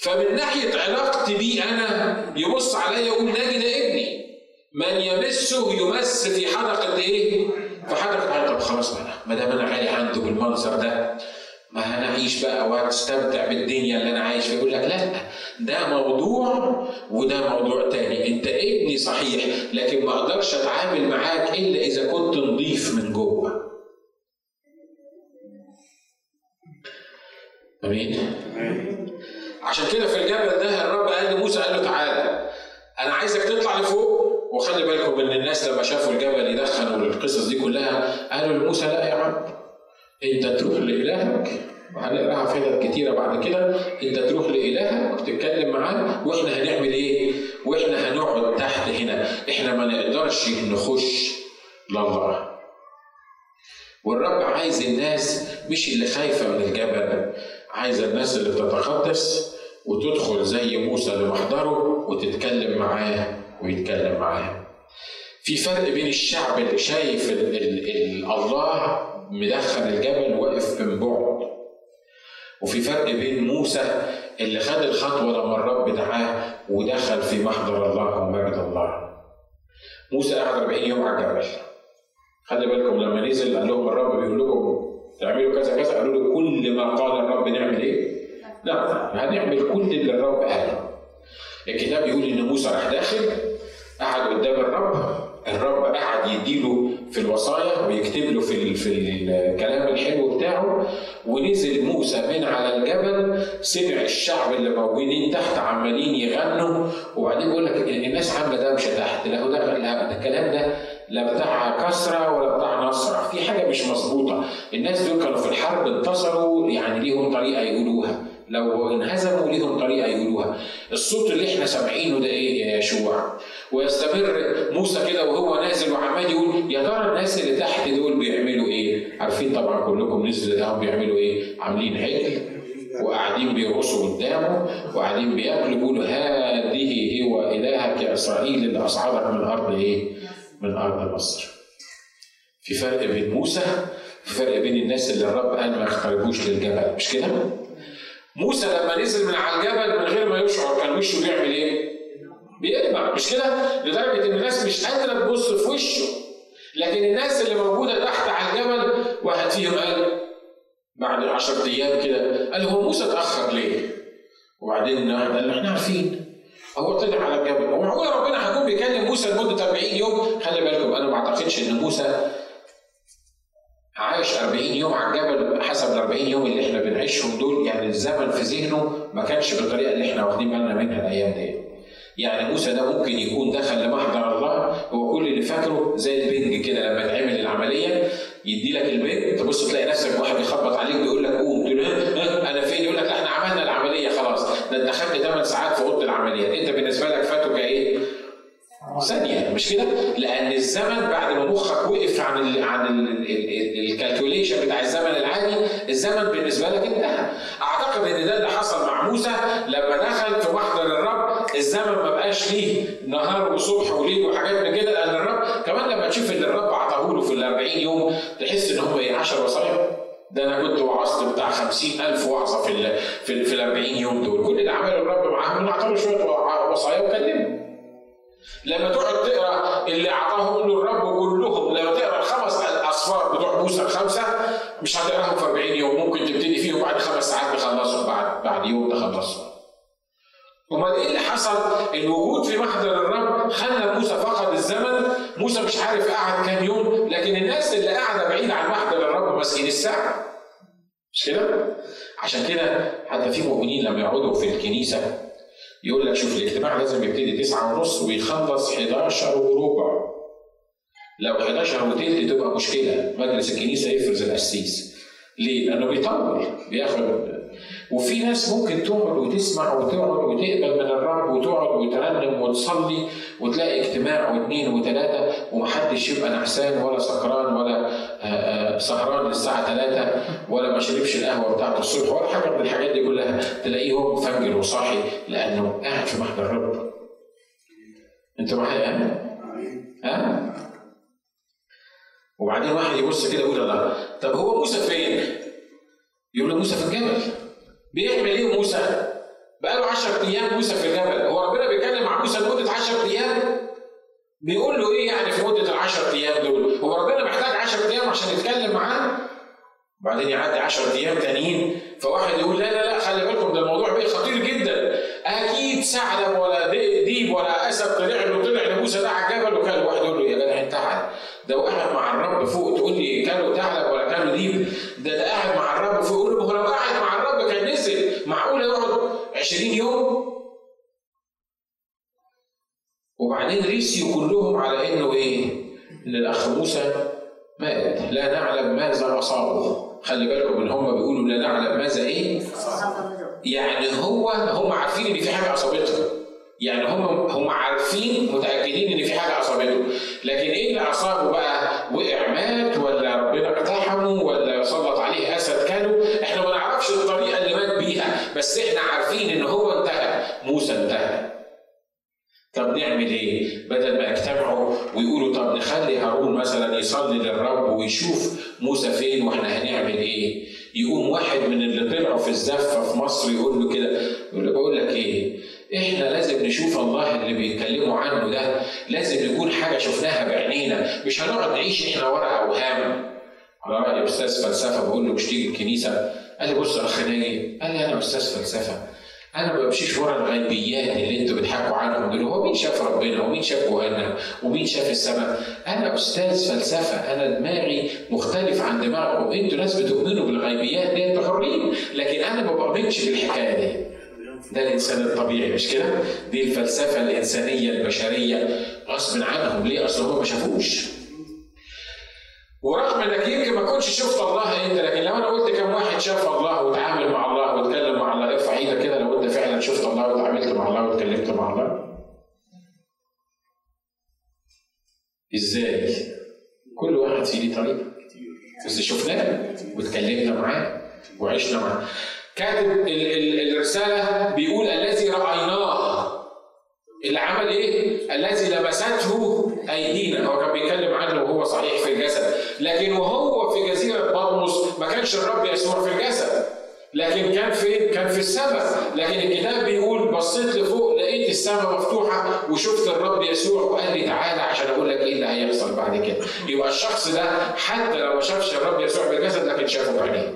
فمن ناحية علاقتي بيه أنا يبص عليا يقول ناجي ده ابني. من يمسه يمس في حلقه إيه؟ في حلقه طب خلاص بقى ما دام أنا غالي عنده بالمنظر ده ما هنعيش بقى واستمتع بالدنيا اللي أنا عايش فيها؟ يقول لك لا ده موضوع وده موضوع تاني. أنت ابني صحيح لكن ما أقدرش أتعامل معاك إلا إذا كنت نضيف من جوه. أمين. عشان كده في الجبل ده الرب قال لموسى قال له تعالى أنا عايزك تطلع لفوق وخلي بالكم إن الناس لما شافوا الجبل يدخن والقصص دي كلها قالوا لموسى لا يا عم أنت تروح لإلهك. وهنقرأها في حتت كتيرة بعد كده. أنت تروح لإلهك وتتكلم معاه وإحنا هنعمل إيه؟ وإحنا هنقعد تحت هنا. إحنا ما نقدرش نخش لله والرب عايز الناس مش اللي خايفة من الجبل عايزه الناس اللي بتتقدس وتدخل زي موسى لمحضره وتتكلم معاه ويتكلم معاه. في فرق بين الشعب اللي شايف ال ال ال الله مدخل الجبل واقف من بعد. وفي فرق بين موسى اللي خد الخطوة لما الرب دعاه ودخل في محضر الله ومجد الله. موسى قعد 40 يوم على الجبل. خلي بالكم لما نزل قال لهم الرب بيقول لكم تعملوا كذا كذا قالوا له كل ما قال الرب نعمل إيه؟ لا هنعمل كل اللي الرب قاله الكتاب يقول إن موسى راح داخل قعد قدام الرب الرب قعد يديله في الوصايا ويكتب له في في الكلام الحلو بتاعه. ونزل موسى من على الجبل سمع الشعب اللي موجودين تحت عمالين يغنوا. وبعدين بيقول لك الناس عامله دوشه تحت لا ده لا الكلام ده لا بتاع كسرة ولا بتاع نصرة. في حاجة مش مظبوطة. الناس دول كانوا في الحرب انتصروا يعني ليهم طريقة يقولوها. لو انهزموا ليهم طريقة يقولوها. الصوت اللي إحنا سامعينه ده إيه يا يشوع؟ ويستمر موسى كده وهو نازل وعمال يقول يا ترى الناس اللي تحت دول بيعملوا إيه؟ عارفين طبعا كلكم نزل لقاهم بيعملوا إيه. عاملين عجل وقاعدين بيرقصوا قدامه وقاعدين بياكلوا بيقولوا هذه هو إلهك يا إسرائيل اللي أصعدك من ارض إيه؟ من أرض مصر. في فرق بين موسى في فرق بين الناس اللي الرب قال ما يخترقوش للجبل مش كده؟ موسى لما نزل من على الجبل من غير ما يشعر كان وشه بيعمل إيه؟ بيلمع مش كده؟ لدرجة إن الناس مش قادرة تبص في وشه لكن الناس اللي موجودة تحت على الجبل واحد فيهم قال بعد 10 أيام كده قال هو موسى اتأخر ليه؟ وبعدين واحد قال إحنا عارفين هو طلع على الجبل. هو معقول ربنا هيكون بيكلم موسى لمدة 40 يوم. خلي بالكم أنا ما أعتقدش إن موسى عايش 40 يوم على الجبل حسب ال 40 يوم اللي إحنا بنعيشهم دول. يعني الزمن في ذهنه ما كانش بالطريقة اللي إحنا واخدين بالنا منها الأيام دي. يعني موسى ده ممكن يكون دخل لمحضر الله هو كل اللي فاكره زي البنج كده لما تعمل العملية يدي لك البنج تبص تلاقي نفسك واحد يخبط عليك ويقول لك قوم تقول أنا فين يقول لك لا إحنا عملنا العملية خلاص ده أنت خدت 8 ساعات في أوضة العمليات أنت بالنسبة لك فاتوا كإيه؟ ثانية مش كده؟ لأن الزمن بعد ما مخك وقف عن ال عن الكالكوليشن بتاع الزمن العادي، الزمن بالنسبة لك انتهى. أعتقد إن ده اللي حصل مع موسى لما دخل في محضر الرب، الزمن ما بقاش ليه نهار وصبح وليل وحاجات من كده، لأن الرب كمان لما تشوف اللي الرب عطاه له في ال 40 يوم تحس إن هم إيه 10 وصايا. ده أنا كنت وعظت بتاع 50000 وعظة في ال في ال في ال 40 يوم دول، كل اللي عمله الرب معاهم إنه اعطاه شوية وصايا وكلمه. لما تقعد تقرأ اللي أعطاهم له الرب كلهم لما تقرأ الخمس اصفار بتوع موسى الخمسة مش هتقراهم في 40 يوم ممكن تبتدي فيهم بعد خمس ساعات تخلصهم بعد بعد يوم تخلصهم. امال إيه اللي حصل؟ الوجود في محضر الرب خلى موسى فقد الزمن، موسى مش عارف قعد كام يوم، لكن الناس اللي قاعدة بعيد عن محضر الرب ماسكين الساعة. مش كده؟ عشان كده حتى في مؤمنين لما يقعدوا في الكنيسة يقول لك شوف الاجتماع لازم يبتدي تسعة ونص ويخلص 11 وربع لو 11 وتلت تبقى مشكلة مجلس الكنيسة يفرز القسيس ليه؟ لأنه بيطول بياخد وفي ناس ممكن تقعد وتسمع وتقعد وتقبل من الرب وتقعد وترنم وتصلي وتلاقي اجتماع واثنين وثلاثة ومحدش يبقى نعسان ولا سكران ولا سهران للساعة ثلاثة ولا ما شربش القهوة بتاعته الصبح ولا حاجة من الحاجات دي كلها تلاقيه هو مفجر وصاحي لأنه قاعد في محضر الرب. أنتوا معايا؟ ها؟ وبعدين واحد يبص كده يقول الله طب هو موسى فين؟ يقول له موسى في الجبل بيعمل إيه موسى؟ بقاله 10 أيام موسى في الجبل، هو ربنا بيتكلم مع موسى لمدة 10 أيام؟ بيقول له إيه يعني في مدة ال 10 أيام دول؟ هو ربنا محتاج 10 أيام عشان يتكلم معاه؟ وبعدين يعدي 10 أيام تانيين فواحد يقول لا لا لا خلي بالكم ده الموضوع بقى خطير جدا أكيد ثعلب ولا ديب ولا أسد طلع له طلع لموسى ده على الجبل وكان واحد يقول له يا جدع أنت قاعد ده وقعد مع الرب فوق تقول لي كانوا ثعلب ولا كانوا ديب ده ده قاعد مع الرب فوق يقول له ما هو لو قاعد مع الرب كان نزل معقول يقعد 20 يوم وبعدين ريسيوا كلهم على إنه إيه؟ إن الأخ موسى مات لا نعلم ماذا أصابه خلي بالكم إن هم بيقولوا لا نعلم ماذا إيه؟ يعني هو هم عارفين إن في حاجة أصابته يعني هم هم عارفين متأكدين إن في حاجة أصابته لكن إيه اللي أصابه بقى؟ وقع مات ولا ربنا اقتحمه ولا سلط عليه اسد كانوا إحنا ما نعرفش الطريقة اللي مات بس إحنا عارفين إن هو انتهى موسى انتهى طب نعمل إيه؟ بدل ما يجتمعوا ويقولوا طب نخلي هارون مثلا يصلي للرب ويشوف موسى فين وإحنا هنعمل إيه؟ يقوم واحد من اللي طلعوا في الزفة في مصر يقول له كده يقول له بقول لك إيه؟ إحنا لازم نشوف الله اللي بيتكلموا عنه ده لازم يكون حاجة شفناها بعينينا مش هنقعد نعيش إحنا ورا اوهام على رأي أستاذ فلسفة بقول له مش تيجي الكنيسة قال لي بص اخ ناجي قال لي أنا أستاذ فلسفة أنا ما بمشيش ورا الغيبيات اللي أنتوا بتحكوا عنهم دول هو مين شاف ربنا ومين شاف جهنم ومين شاف السماء أنا أستاذ فلسفة أنا دماغي مختلف عن دماغكم أنتوا ناس بتؤمنوا بالغيبيات دي أنتوا حرين لكن أنا ما بؤمنش بالحكاية دي ده الإنسان الطبيعي مش كده؟ دي الفلسفة الإنسانية البشرية غصب عنهم ليه؟ اصل هم ما شافوش. ورغم انك يمكن ما كنتش شفت الله انت لكن لو أنا قلت كم واحد شاف الله وتعامل مع الله واتكلم مع الله ارفع إيدك كده لو انت فعلا شفت الله وتعاملت مع الله واتكلمت مع الله. إزاي؟ كل واحد فيه ليه طريقة. بس شفناه واتكلمنا معاه وعشنا معاه. كاتب ال- ال- الرسالة بيقول الذي رأيناه اللي عمل إيه؟ الذي لمسته أيدينا. هو كان بيتكلم عنه وهو صحيح في الجسد. لكن وهو في جزيرة بطمس ما كانش الرب يسوع في الجسد. لكن كان فين؟ كان في السماء. لكن الكتاب بيقول بصيت لفوق لقيت السماء مفتوحة وشفت الرب يسوع وقال لي تعالى عشان أقول لك إيه اللي هيحصل بعد كده. يبقى الشخص ده حتى لو ما شافش الرب يسوع بالجسد لكن شافه بعينيه.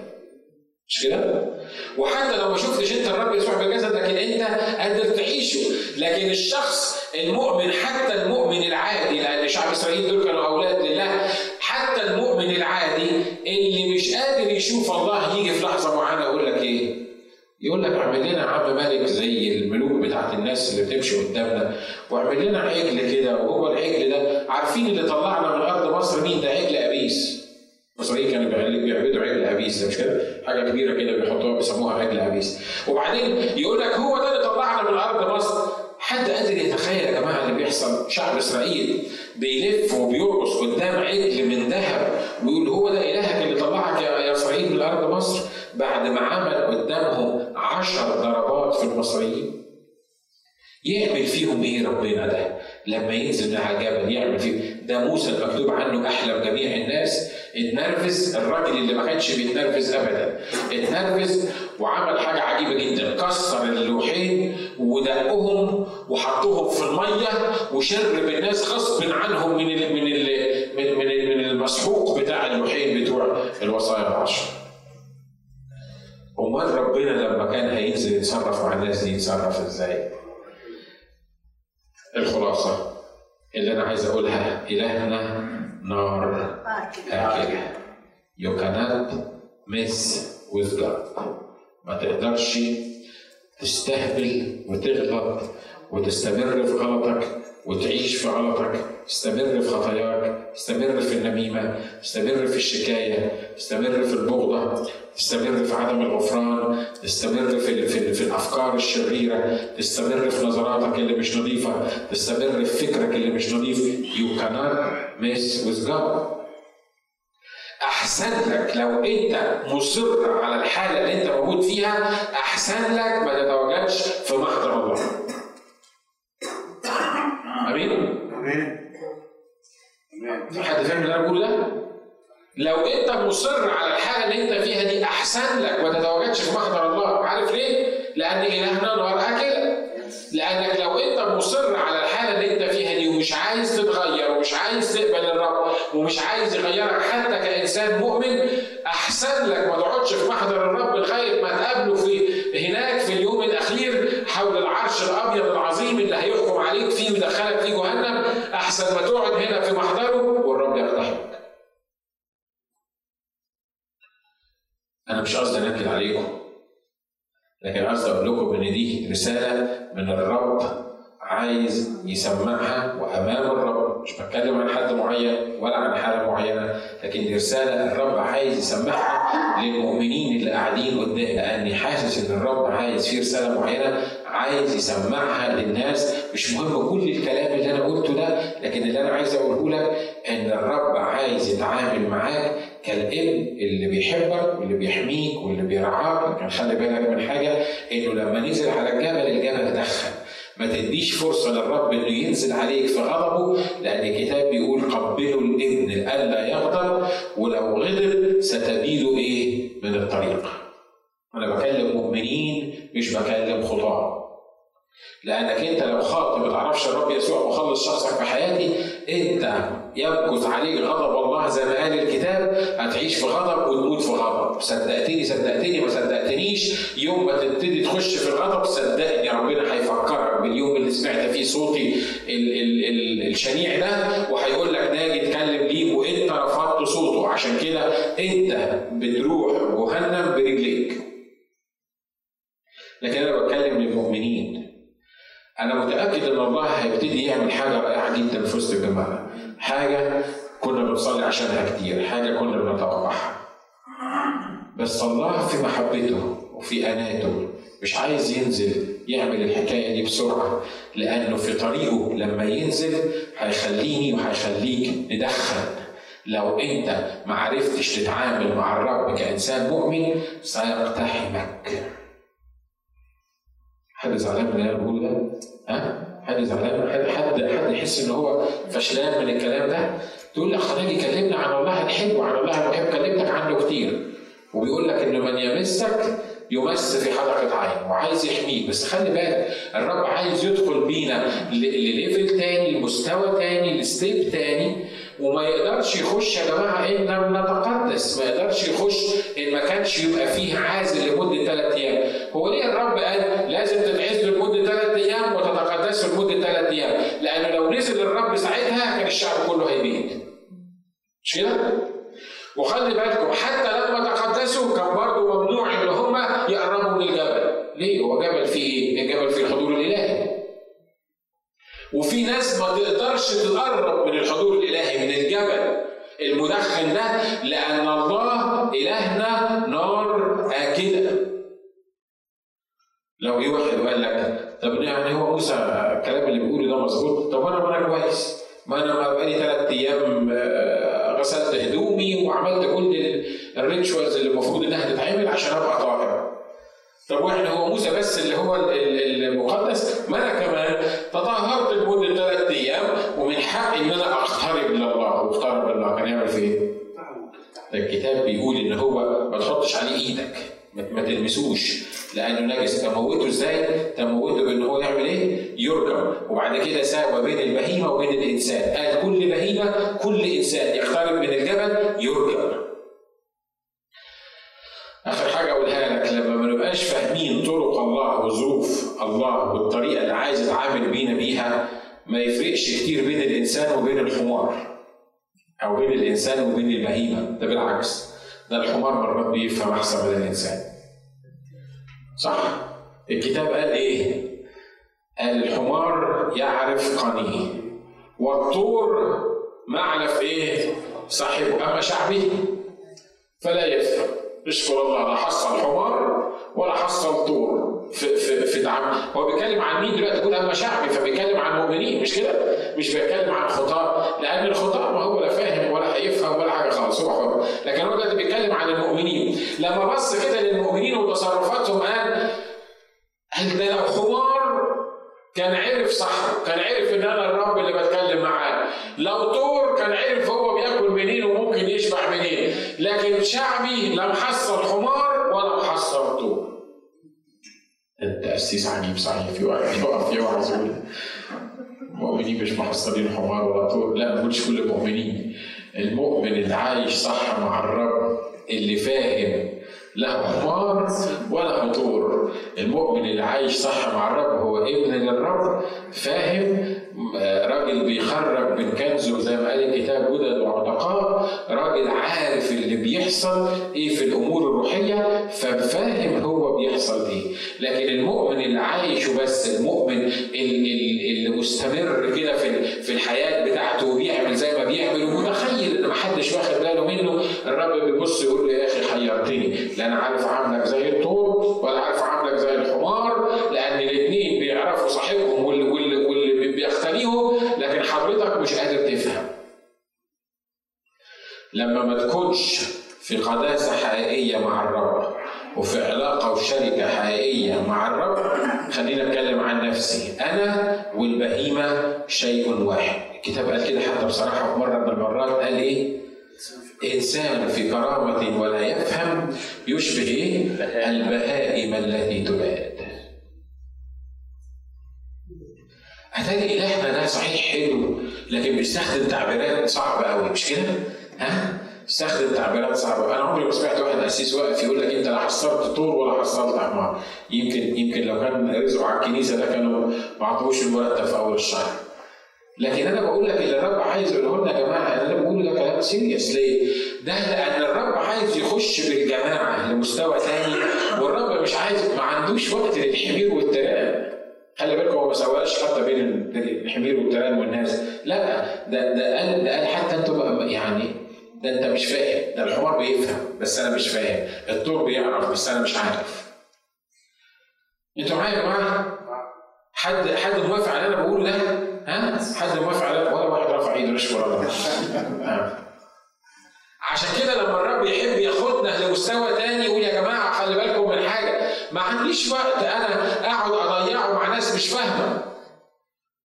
مش كده؟ وحتى لو ما شفتش انت الرب يسوع بالجسد لكن انت قادر تعيشه، لكن الشخص المؤمن حتى المؤمن العادي لأن شعب إسرائيل دول كانوا أولاد لله، حتى المؤمن العادي اللي مش قادر يشوف الله يجي في لحظة معينة يقول لك إيه؟ يقول لك اعمل لنا عم ملك زي الملوك بتاعت الناس اللي بتمشي قدامنا واعمل لنا عجل كده وهو العجل ده عارفين اللي طلعنا من أرض مصر مين ده عجل ابيس المصريين كانوا بيعبدوا عجل ابيس مش كده؟ حاجة كبيرة كده بيحطوها بيسموها عجل ابيس وبعدين يقول لك هو ده اللي طلعنا من أرض مصر. حد قادر يتخيل يا جماعة اللي بيحصل؟ شعب إسرائيل بيلف وبيرقص قدام عجل من ذهب ويقول هو ده إلهك اللي طلعك يا إسرائيل من أرض مصر؟ بعد ما عمل قدامهم عشر ضربات في المصريين. يعمل فيهم إيه ربنا ده؟ لما ينزل على الجبل يعمل فيهم ده موسى المكتوب عنه أحلم جميع الناس. اتنرفز الراجل اللي ما كانش بيتنرفز ابدا. اتنرفز وعمل حاجة عجيبة جدا. كسر اللوحين ودقهم وحطهم في المية وشرب الناس غصب عنهم من ال من ال من من, من المسحوق بتاع اللوحين بتوع الوصايا العشر. أمال ربنا لما كان هينزل يتصرف مع الناس دي يتصرف إزاي؟ الخلاصة. اللي أنا عايز أقولها إلهنا نار آكلة You cannot mess with God. ما تقدرش تستهبل وتغلط وتستمر في غلطك وتعيش في غلطك. تستمر في خطاياك تستمر في النميمة تستمر في الشكاية تستمر في البغضة. تستمر في عدم الغفران تستمر في, في, في الأفكار الشريرة تستمر في نظراتك اللي مش نظيفة تستمر في فكرك اللي مش نظيف. You cannot mess with God. أحسن لك لو أنت مصر على الحالة اللي أنت موجود فيها أحسن لك ما تتواجدش في محضر الله. أمين؟ أمين. في حد فاهم اللي أنا بقوله ده؟ لو انت مصر على الحاله اللي انت فيها دي احسن لك ما تتواجدش في محضر الله. عارف ليه؟ لأن إلهنا نار اكله لأنك لو انت مصر على الحاله اللي انت فيها دي ومش عايز تتغير ومش عايز تقبل الرب ومش عايز يغيرك حتى كإنسان مؤمن احسن لك. ما تقعدش في محضر الرب لغايه ما تقابله في هناك في اليوم الأخير حول العرش الأبيض العظيم اللي هيحكم عليك فيه ويدخلك في جهنم. احسن ما تقعد هنا في محضره والرب يقتحمك. أنا مش قصدي أنكد عليكم لكن قصدي أقول لكم إن دي رسالة من الرب عايز يسمعها وأمام الرب. مش بتكلم عن حد معين ولا عن حالة معينة لكن دي رسالة الرب عايز يسمعها للمؤمنين اللي قاعدين قدام لاني حاسس إن الرب عايز في رسالة معينة عايز يسمعها للناس. مش مهم كل الكلام اللي أنا قلته ده لكن اللي أنا عايز أقوله لك إن الرب عايز يتعامل معاك كالابن اللي بيحبك واللي بيحميك واللي بيرعاك لكن خلي بالك من حاجة إنه لما نزل على الجبل الجبل دخل ما تديش فرصة للرب إنه ينزل عليك في غضبه لأن الكتاب بيقول قبلوا الابن ألا يغضب ولو غضب ستبيد إيه من الطريق. أنا بكلم مؤمنين مش بكلم خطاة. لأنك أنت لو خاطب ما تعرفش الرب يسوع مخلص شخصك في حياتي أنت يمكث عليك غضب الله زي ما قال الكتاب هتعيش في غضب وتموت في غضب. صدقتني صدقتني ما صدقتنيش. يوم ما تبتدي تخش في الغضب صدقني ربنا هيفكرك باليوم اللي سمعت فيه صوتي ال ال ال الشنيع ده وهيقول لك ناجي اتكلم ليك وانت رفضت صوته. عشان كده انت بتروح جهنم برجليك. لكن أنا بتكلم للمؤمنين. أنا متأكد إن الله هيبتدي يعمل حاجة رائعة جدا في وسط الجماعة. حاجة كنا بنصلي عشانها كتير حاجة كنا بنتوقعها بس الله في محبته وفي آناته مش عايز ينزل يعمل الحكاية دي بسرعة لأنه في طريقه لما ينزل هيخليني وهيخليك ندخن لو أنت ما عرفتش تتعامل مع الرب كإنسان مؤمن سيقتحمك حد زعلان من اللي أنا بقوله ده؟ ها؟ حد زعلان حد حد حد يحس إن هو فشلان من الكلام ده؟ تقول لي كلمنا عن الله الحلو وعن الله المحب كلمتك عنه كتير. وبيقول لك إن من يمسك يمس في حدقة عينه وعايز يحميك بس خلي بالك الرب عايز يدخل بينا لـ level تاني لمستوى تاني لـ step تاني. وما يقدرش يخش يا جماعة إن لم نتقدس ما يقدرش يخش إن ما كانش يبقى فيه عازل لمدة ثلاث أيام هو ليه الرب قال لازم تتعزلوا لمدة ثلاث أيام وتتقدسوا لمدة ثلاث أيام لأنه لو نزل الرب ساعتها كان الشعب كله هيبيد مش كده؟ وخلي بالكم حتى لما تقدسوا كان برضه ممنوع إن هم يقربوا من الجبل ليه؟ هو جبل فيه إيه؟ الجبل فيه الحضور الإلهي وفي ناس ما تقدرش تقرب من الحضور الإلهي من الجبل المدخن ده لأن الله إلهنا نار آكلة. لو جه واحد وقال لك طب يعني هو موسى الكلام اللي بيقوله ده مظبوط؟ طب أنا ما أنا كويس ما أنا بقالي ثلاث أيام غسلت هدومي وعملت كل الريتشوالز اللي المفروض إنها تتعمل عشان أبقى طاهر. طب وإحنا هو موسى بس اللي هو المقدس ما أنا كمان تطهرت لمدة ثلاث أيام ومن حق إن أنا أقترب لله واقترب لله كان يعمل في إيه؟ الكتاب بيقول إن هو ما تحطش عليه إيدك ما تلمسوش لأنه نجس تموته إزاي؟ تموته بإن هو يعمل إيه؟ يرجم وبعد كده ساوى بين البهيمة وبين الإنسان قال كل بهيمة كل إنسان يقترب من الجبل يرجم آخر حاجة أقولها لك لما ما نبقاش فاهمين طرق الله وظروف الله والطريقة اللي عايز يتعامل بينا بيها. ما يفرقش كتير بين الإنسان وبين الحمار أو بين الإنسان وبين البهيمة. ده بالعكس ده الحمار مرات بيفهم أحسن من الإنسان. صح؟ الكتاب قال إيه؟ قال الحمار يعرف قنيه والطور معلف إيه؟ صاحبه. أما شعبي فلا يفهم. اشكر الله لا حصل حمار ولا حصل طور في في في دعم هو بيتكلم عن مين دلوقتي؟ يقول أما شعبي فبيتكلم عن مؤمنين مش كده؟ مش بيتكلم عن خطاة لأن الخطاة ما هو لا فاهم ولا هيفهم ولا حاجة خالص هو حر. لكن هو دلوقتي بيتكلم عن المؤمنين. لما بص كده للمؤمنين وتصرفاتهم قال قال ده لو حمار؟ كان عرف صح كان عرف إن أنا الرب اللي بتكلم معاه. لو طور كان عرف هو بياكل منين وممكن يشبع منين. لكن شعبي لم حصل حمار ولا محصل طور. التأسيس عجيب صحيح في واحد يقف يوعظ يقول المؤمنين مش محصلين حمار ولا طور. لا ما كل المؤمنين. المؤمن اللي عايش صح مع الرب اللي فاهم لا حمار ولا طور المؤمن اللي عايش صح مع الرب هو ابن للرب فاهم؟ راجل بيخرج من كنزه زي ما قال الكتاب جدد وعتقاء راجل عارف اللي بيحصل إيه في الأمور الروحية ففاهم هو بيحصل إيه. لكن المؤمن اللي عايش وبس المؤمن اللي, اللي مستمر كده في الحياة بتاعته وبيعمل زي ما بيعمل الرب بيبص يقول له يا أخي حيرتني لا أنا عارف عاملك زي الطور ولا عارف عاملك زي الحمار لأن الاثنين بيعرفوا صاحبهم واللي, واللي, واللي بيختليهم لكن حضرتك مش قادر تفهم. لما ما تكونش في قداسة حقيقية مع الرب وفي علاقة وشركة حقيقية مع الرب خلينا أتكلم عن نفسي. أنا والبهيمة شيء واحد. الكتاب قال كده حتى بصراحة في مرة من المرات قال إيه؟ إنسان في كرامة ولا يفهم يشبه إيه؟ البهائم التي تباد أتاري إلهنا ده صحيح حلو لكن بيستخدم تعبيرات صعبة قوي مش كده؟ ها؟ استخدم تعبيرات صعبه أنا عمري ما سمعت واحد قسيس واقف يقول لك أنت لا حصلت طور ولا حصلت حمار يمكن يمكن لو كان رزقه على الكنيسة ده كانوا ما عطوش المرتب في أول الشهر لكن أنا بقول لك اللي الرب عايز يقوله لنا يا جماعة أنا بقول ده كلام سيريس ليه؟ ده لأن الرب عايز يخش بالجماعة لمستوى ثاني والرب مش عايز ما عندوش وقت للحمير والتراب خلي بالكم هو ما سواش حتى بين الحمير والتراب والناس. لا ده ده قال ده قال حتى أنتوا يعني ده أنت مش فاهم. ده الحمار بيفهم بس أنا مش فاهم. الطور بيعرف بس أنا مش عارف. أنتوا معايا يا جماعة؟ حد حد موافق على اللي أنا بقوله ده؟ ها حد موافق على ولا واحد رفع إيده نشكر الله عشان كده لما الرب يحب ياخدنا لمستوى تاني يقول يا جماعة خلي بالكم من حاجة ما عنديش وقت أنا أقعد أضيعه مع ناس مش فاهمة.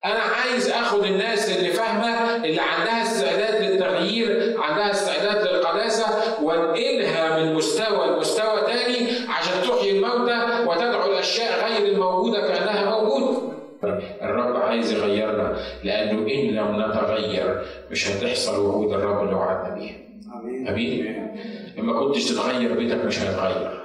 أنا عايز أخد الناس اللي فاهمة اللي عندها استعداد للتغيير عندها استعداد للقداسة وأنقلها من مستوى لمستوى تاني عشان تحيي الموتى وتدعو الاشياء غير الموجوده كانها موجوده الرب عايز يغيرنا لم نتغير مش هتحصل وعود الرب اللي وعدنا بيها. آمين. آمين. لما كنتش تتغير بيتك مش هيتغير.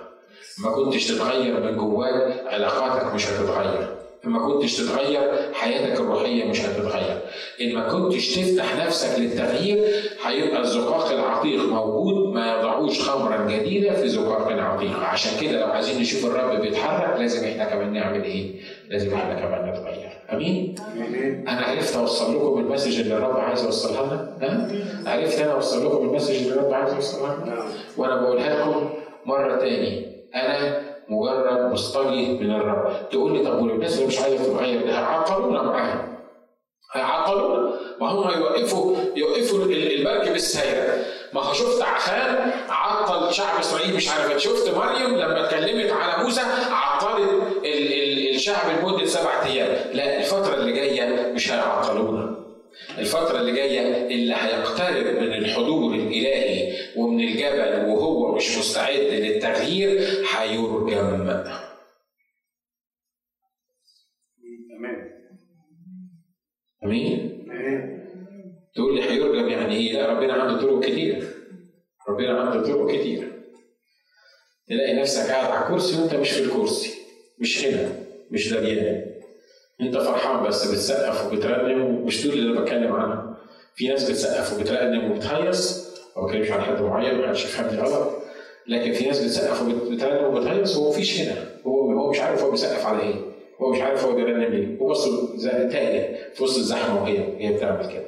ما كنتش تتغير من جواك علاقاتك مش هتتغير. ما كنتش تتغير حياتك الروحية مش هتتغير. إن ما كنتش تفتح نفسك للتغيير هيبقى الزقاق العتيق موجود ما يضعوش خمرا جديدة في زقاق عتيق. عشان كده لو عايزين نشوف الرب بيتحرك لازم إحنا كمان نعمل إيه؟ لازم إحنا كمان نتغير. أمين؟ أنا عرفت أوصل لكم المسج اللي الرب عايز يوصلها لنا؟ ها؟ عرفت أنا أوصل لكم المسج اللي الرب عايز يوصلها لنا؟ وأنا بقولها لكم مرة تاني. أنا مجرد مصطلي من الرب. تقول لي طب والناس اللي مش عايزة تتغير ده هيعطلونا معاهم. هيعطلونا ما هم يوقفوا يوقفوا المركب السايرة. ما هو شفت عخان عطل شعب إسرائيل. مش عارف شفت مريم لما اتكلمت على موسى؟ عطلت الشعب لمدة سبع أيام لا الفترة اللي جاية مش هيعطلونا الفترة اللي جاية اللي هيقترب من الحضور الإلهي ومن الجبل وهو مش مستعد للتغيير هيرجم. أمين. أمين؟ تقول لي هيرجم يعني إيه؟ لا ربنا عنده طرق كتير. ربنا عنده طرق كتير. تلاقي نفسك قاعد على كرسي وأنت مش في الكرسي. مش هنا. مش دريان. انت فرحان بس بتسقف وبترنم ومش دول اللي أنا بتكلم عنهم في ناس بتسقف وبترنم وبتهيص. ما بتكلمش عن حد معين ما حدش يفهمني غلط. لكن في ناس بتسقف وبترنم وبتهيص وهو مفيش هنا. هو هو مش عارف هو بيسقف على إيه. هو مش عارف هو بيرنم ليه هو بس تايه في وسط الزحمة وهي هي بتعمل كده.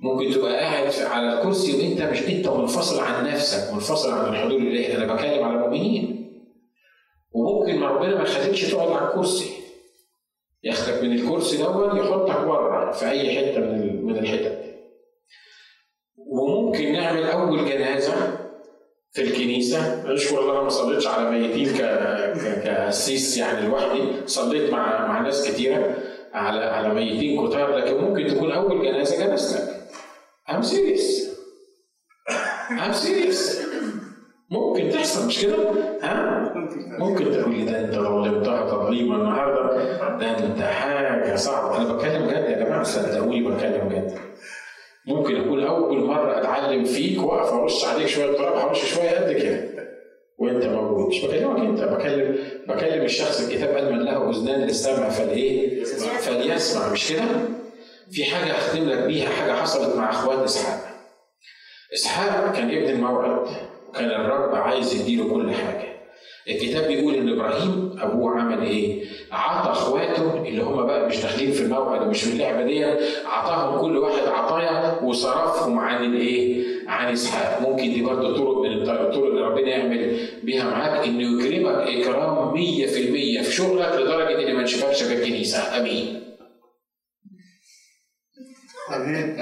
ممكن تبقى قاعد على الكرسي وانت مش انت منفصل عن نفسك منفصل عن الحضور الإلهي. أنا بتكلم على المؤمنين وممكن ربنا ما يخليكش تقعد على الكرسي. ياخدك من الكرسي دون يحطك بره في أي حتة من من الحتت. وممكن نعمل أول جنازة في الكنيسة. أشكر الله أنا ما صليتش على ميتين كأسيس يعني لوحدي. صليت مع مع ناس كتيرة على على ميتين كتار. لكن ممكن تكون أول جنازة جنازتك. I'm serious. I'm serious. ممكن تحصل مش كده؟ ها؟ ممكن تقول ده انت ظلمتها تظليما النهارده ده انت حاجة صعبة أنا بتكلم جد يا جماعة صدقوني بتكلم جد ممكن اكون أول مرة أتعلم فيك وأقف أرش عليك شوية تراب هرش شوية قد كده وأنت موجود مش بكلمك أنت بكلم بكلم الشخص الكتاب قال من له أذنان للسمع فالايه؟ فليسمع مش كده؟ في حاجة أختم لك بيها حاجة حصلت مع اخوات إسحاق إسحاق كان ابن الموعد كان الرب عايز يديله كل حاجة الكتاب بيقول إن إبراهيم أبوه عمل إيه؟ عطى أخواته اللي هم بقى مش داخلين في الموعد ومش في اللعبة دي عطاهم كل واحد عطايا وصرفهم عن الإيه؟ عن إسحاق، ممكن دي برضه طرق من الطرق اللي ربنا يعمل بيها معاك إنه يكرمك إكرام 100% في شغلك لدرجة إن ما نشوفكش في الكنيسه، آمين. آمين.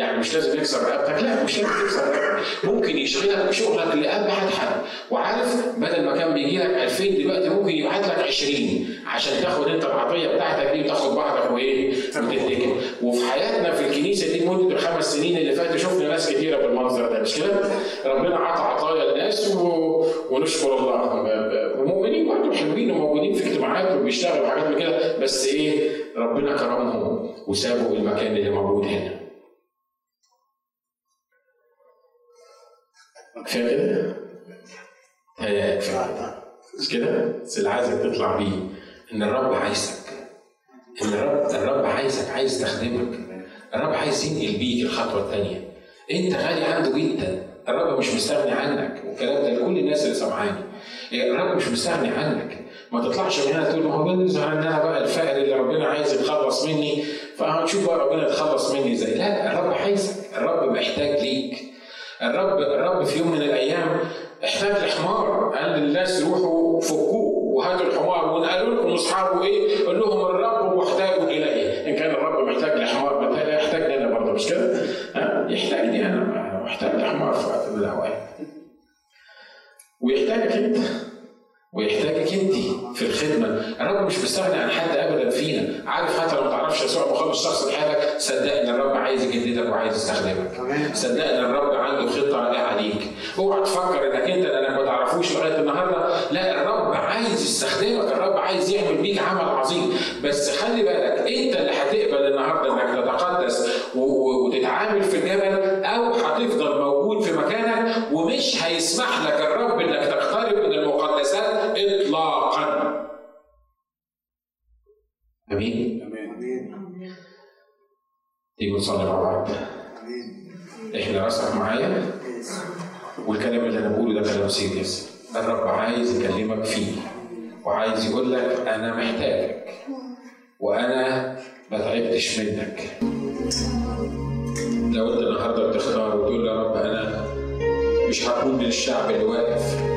يعني مش لازم يكسر رقبتك لا مش لازم تكسر رقبتك. ممكن يشغلك شغلك لابعد حد وعارف بدل ما كان بيجي لك 2000 دلوقتي ممكن يبعت لك 20 عشان تاخد انت العطيه بتاعتك دي وتاخد بعضك وإيه وتتكل وفي حياتنا في الكنيسة دي مدة الخمس سنين اللي فاتوا شفنا ناس كثيره بالمنظر ده مش كده؟ ربنا عطى عطايا للناس و... ونشكر الله. ومؤمنين برضه حلوين وموجودين في اجتماعات وبيشتغلوا حاجات من كده بس إيه؟ ربنا كرمهم وسابوا المكان اللي موجود هنا. كفايه كده؟ هي مش كده؟ بس اللي عايزك تطلع بيه إن الرب عايزك. إن الرب الرب عايزك عايز يستخدمك الرب عايز ينقل بيك الخطوة الثانية أنت غالي عنده جدا. الرب مش مستغني عنك. والكلام ده لكل الناس اللي سامعاني. الرب مش مستغني عنك. ما تطلعش من هنا تقول ما هو أنا بقى الفقر اللي ربنا عايز يتخلص مني. فهنشوف بقى ربنا يتخلص مني إزاي. لا الرب عايزك. الرب محتاج ليك. الرب الرب في يوم من الأيام احتاج لحمار قال للناس روحوا فكوه وهاتوا الحمار. ونقلوا لكم أصحابه إيه؟ قول لهم الرب محتاج إليه. إن كان الرب محتاج لحمار يحتاجني أنا برضه مش كده؟ يحتاجني أنا محتاج لحمار في وقت من الأوقات. ويحتاجك انت ويحتاجك انت في الخدمة. الرب مش مستغني عن حد ابدا فينا. عارف حتى لو ما تعرفش يسوع مخلص شخص لحياتك صدقني الرب عايز يجددك وعايز يستخدمك. صدقني الرب عنده خطة رائعه عليك. اوعى تفكر انك انت لانك ما تعرفوش لغاية النهارده. لا الرب عايز يستخدمك. الرب عايز يعمل بيك عمل عظيم. بس خلي بالك انت اللي هتقبل النهارده انك تتقدس وتتعامل في الجبل أو هتفضل موجود في مكانك ومش هيسمح لك آمين. آمين. تيجي نصلي مع بعض؟ إحنا راسك معايا؟ والكلام اللي أنا بقوله ده كلام سيريس الرب عايز يكلمك فيه وعايز يقول لك أنا محتاجك وأنا ما تعبتش منك. لو أنت النهارده بتختار وتقول يا رب أنا مش هكون من الشعب اللي واقف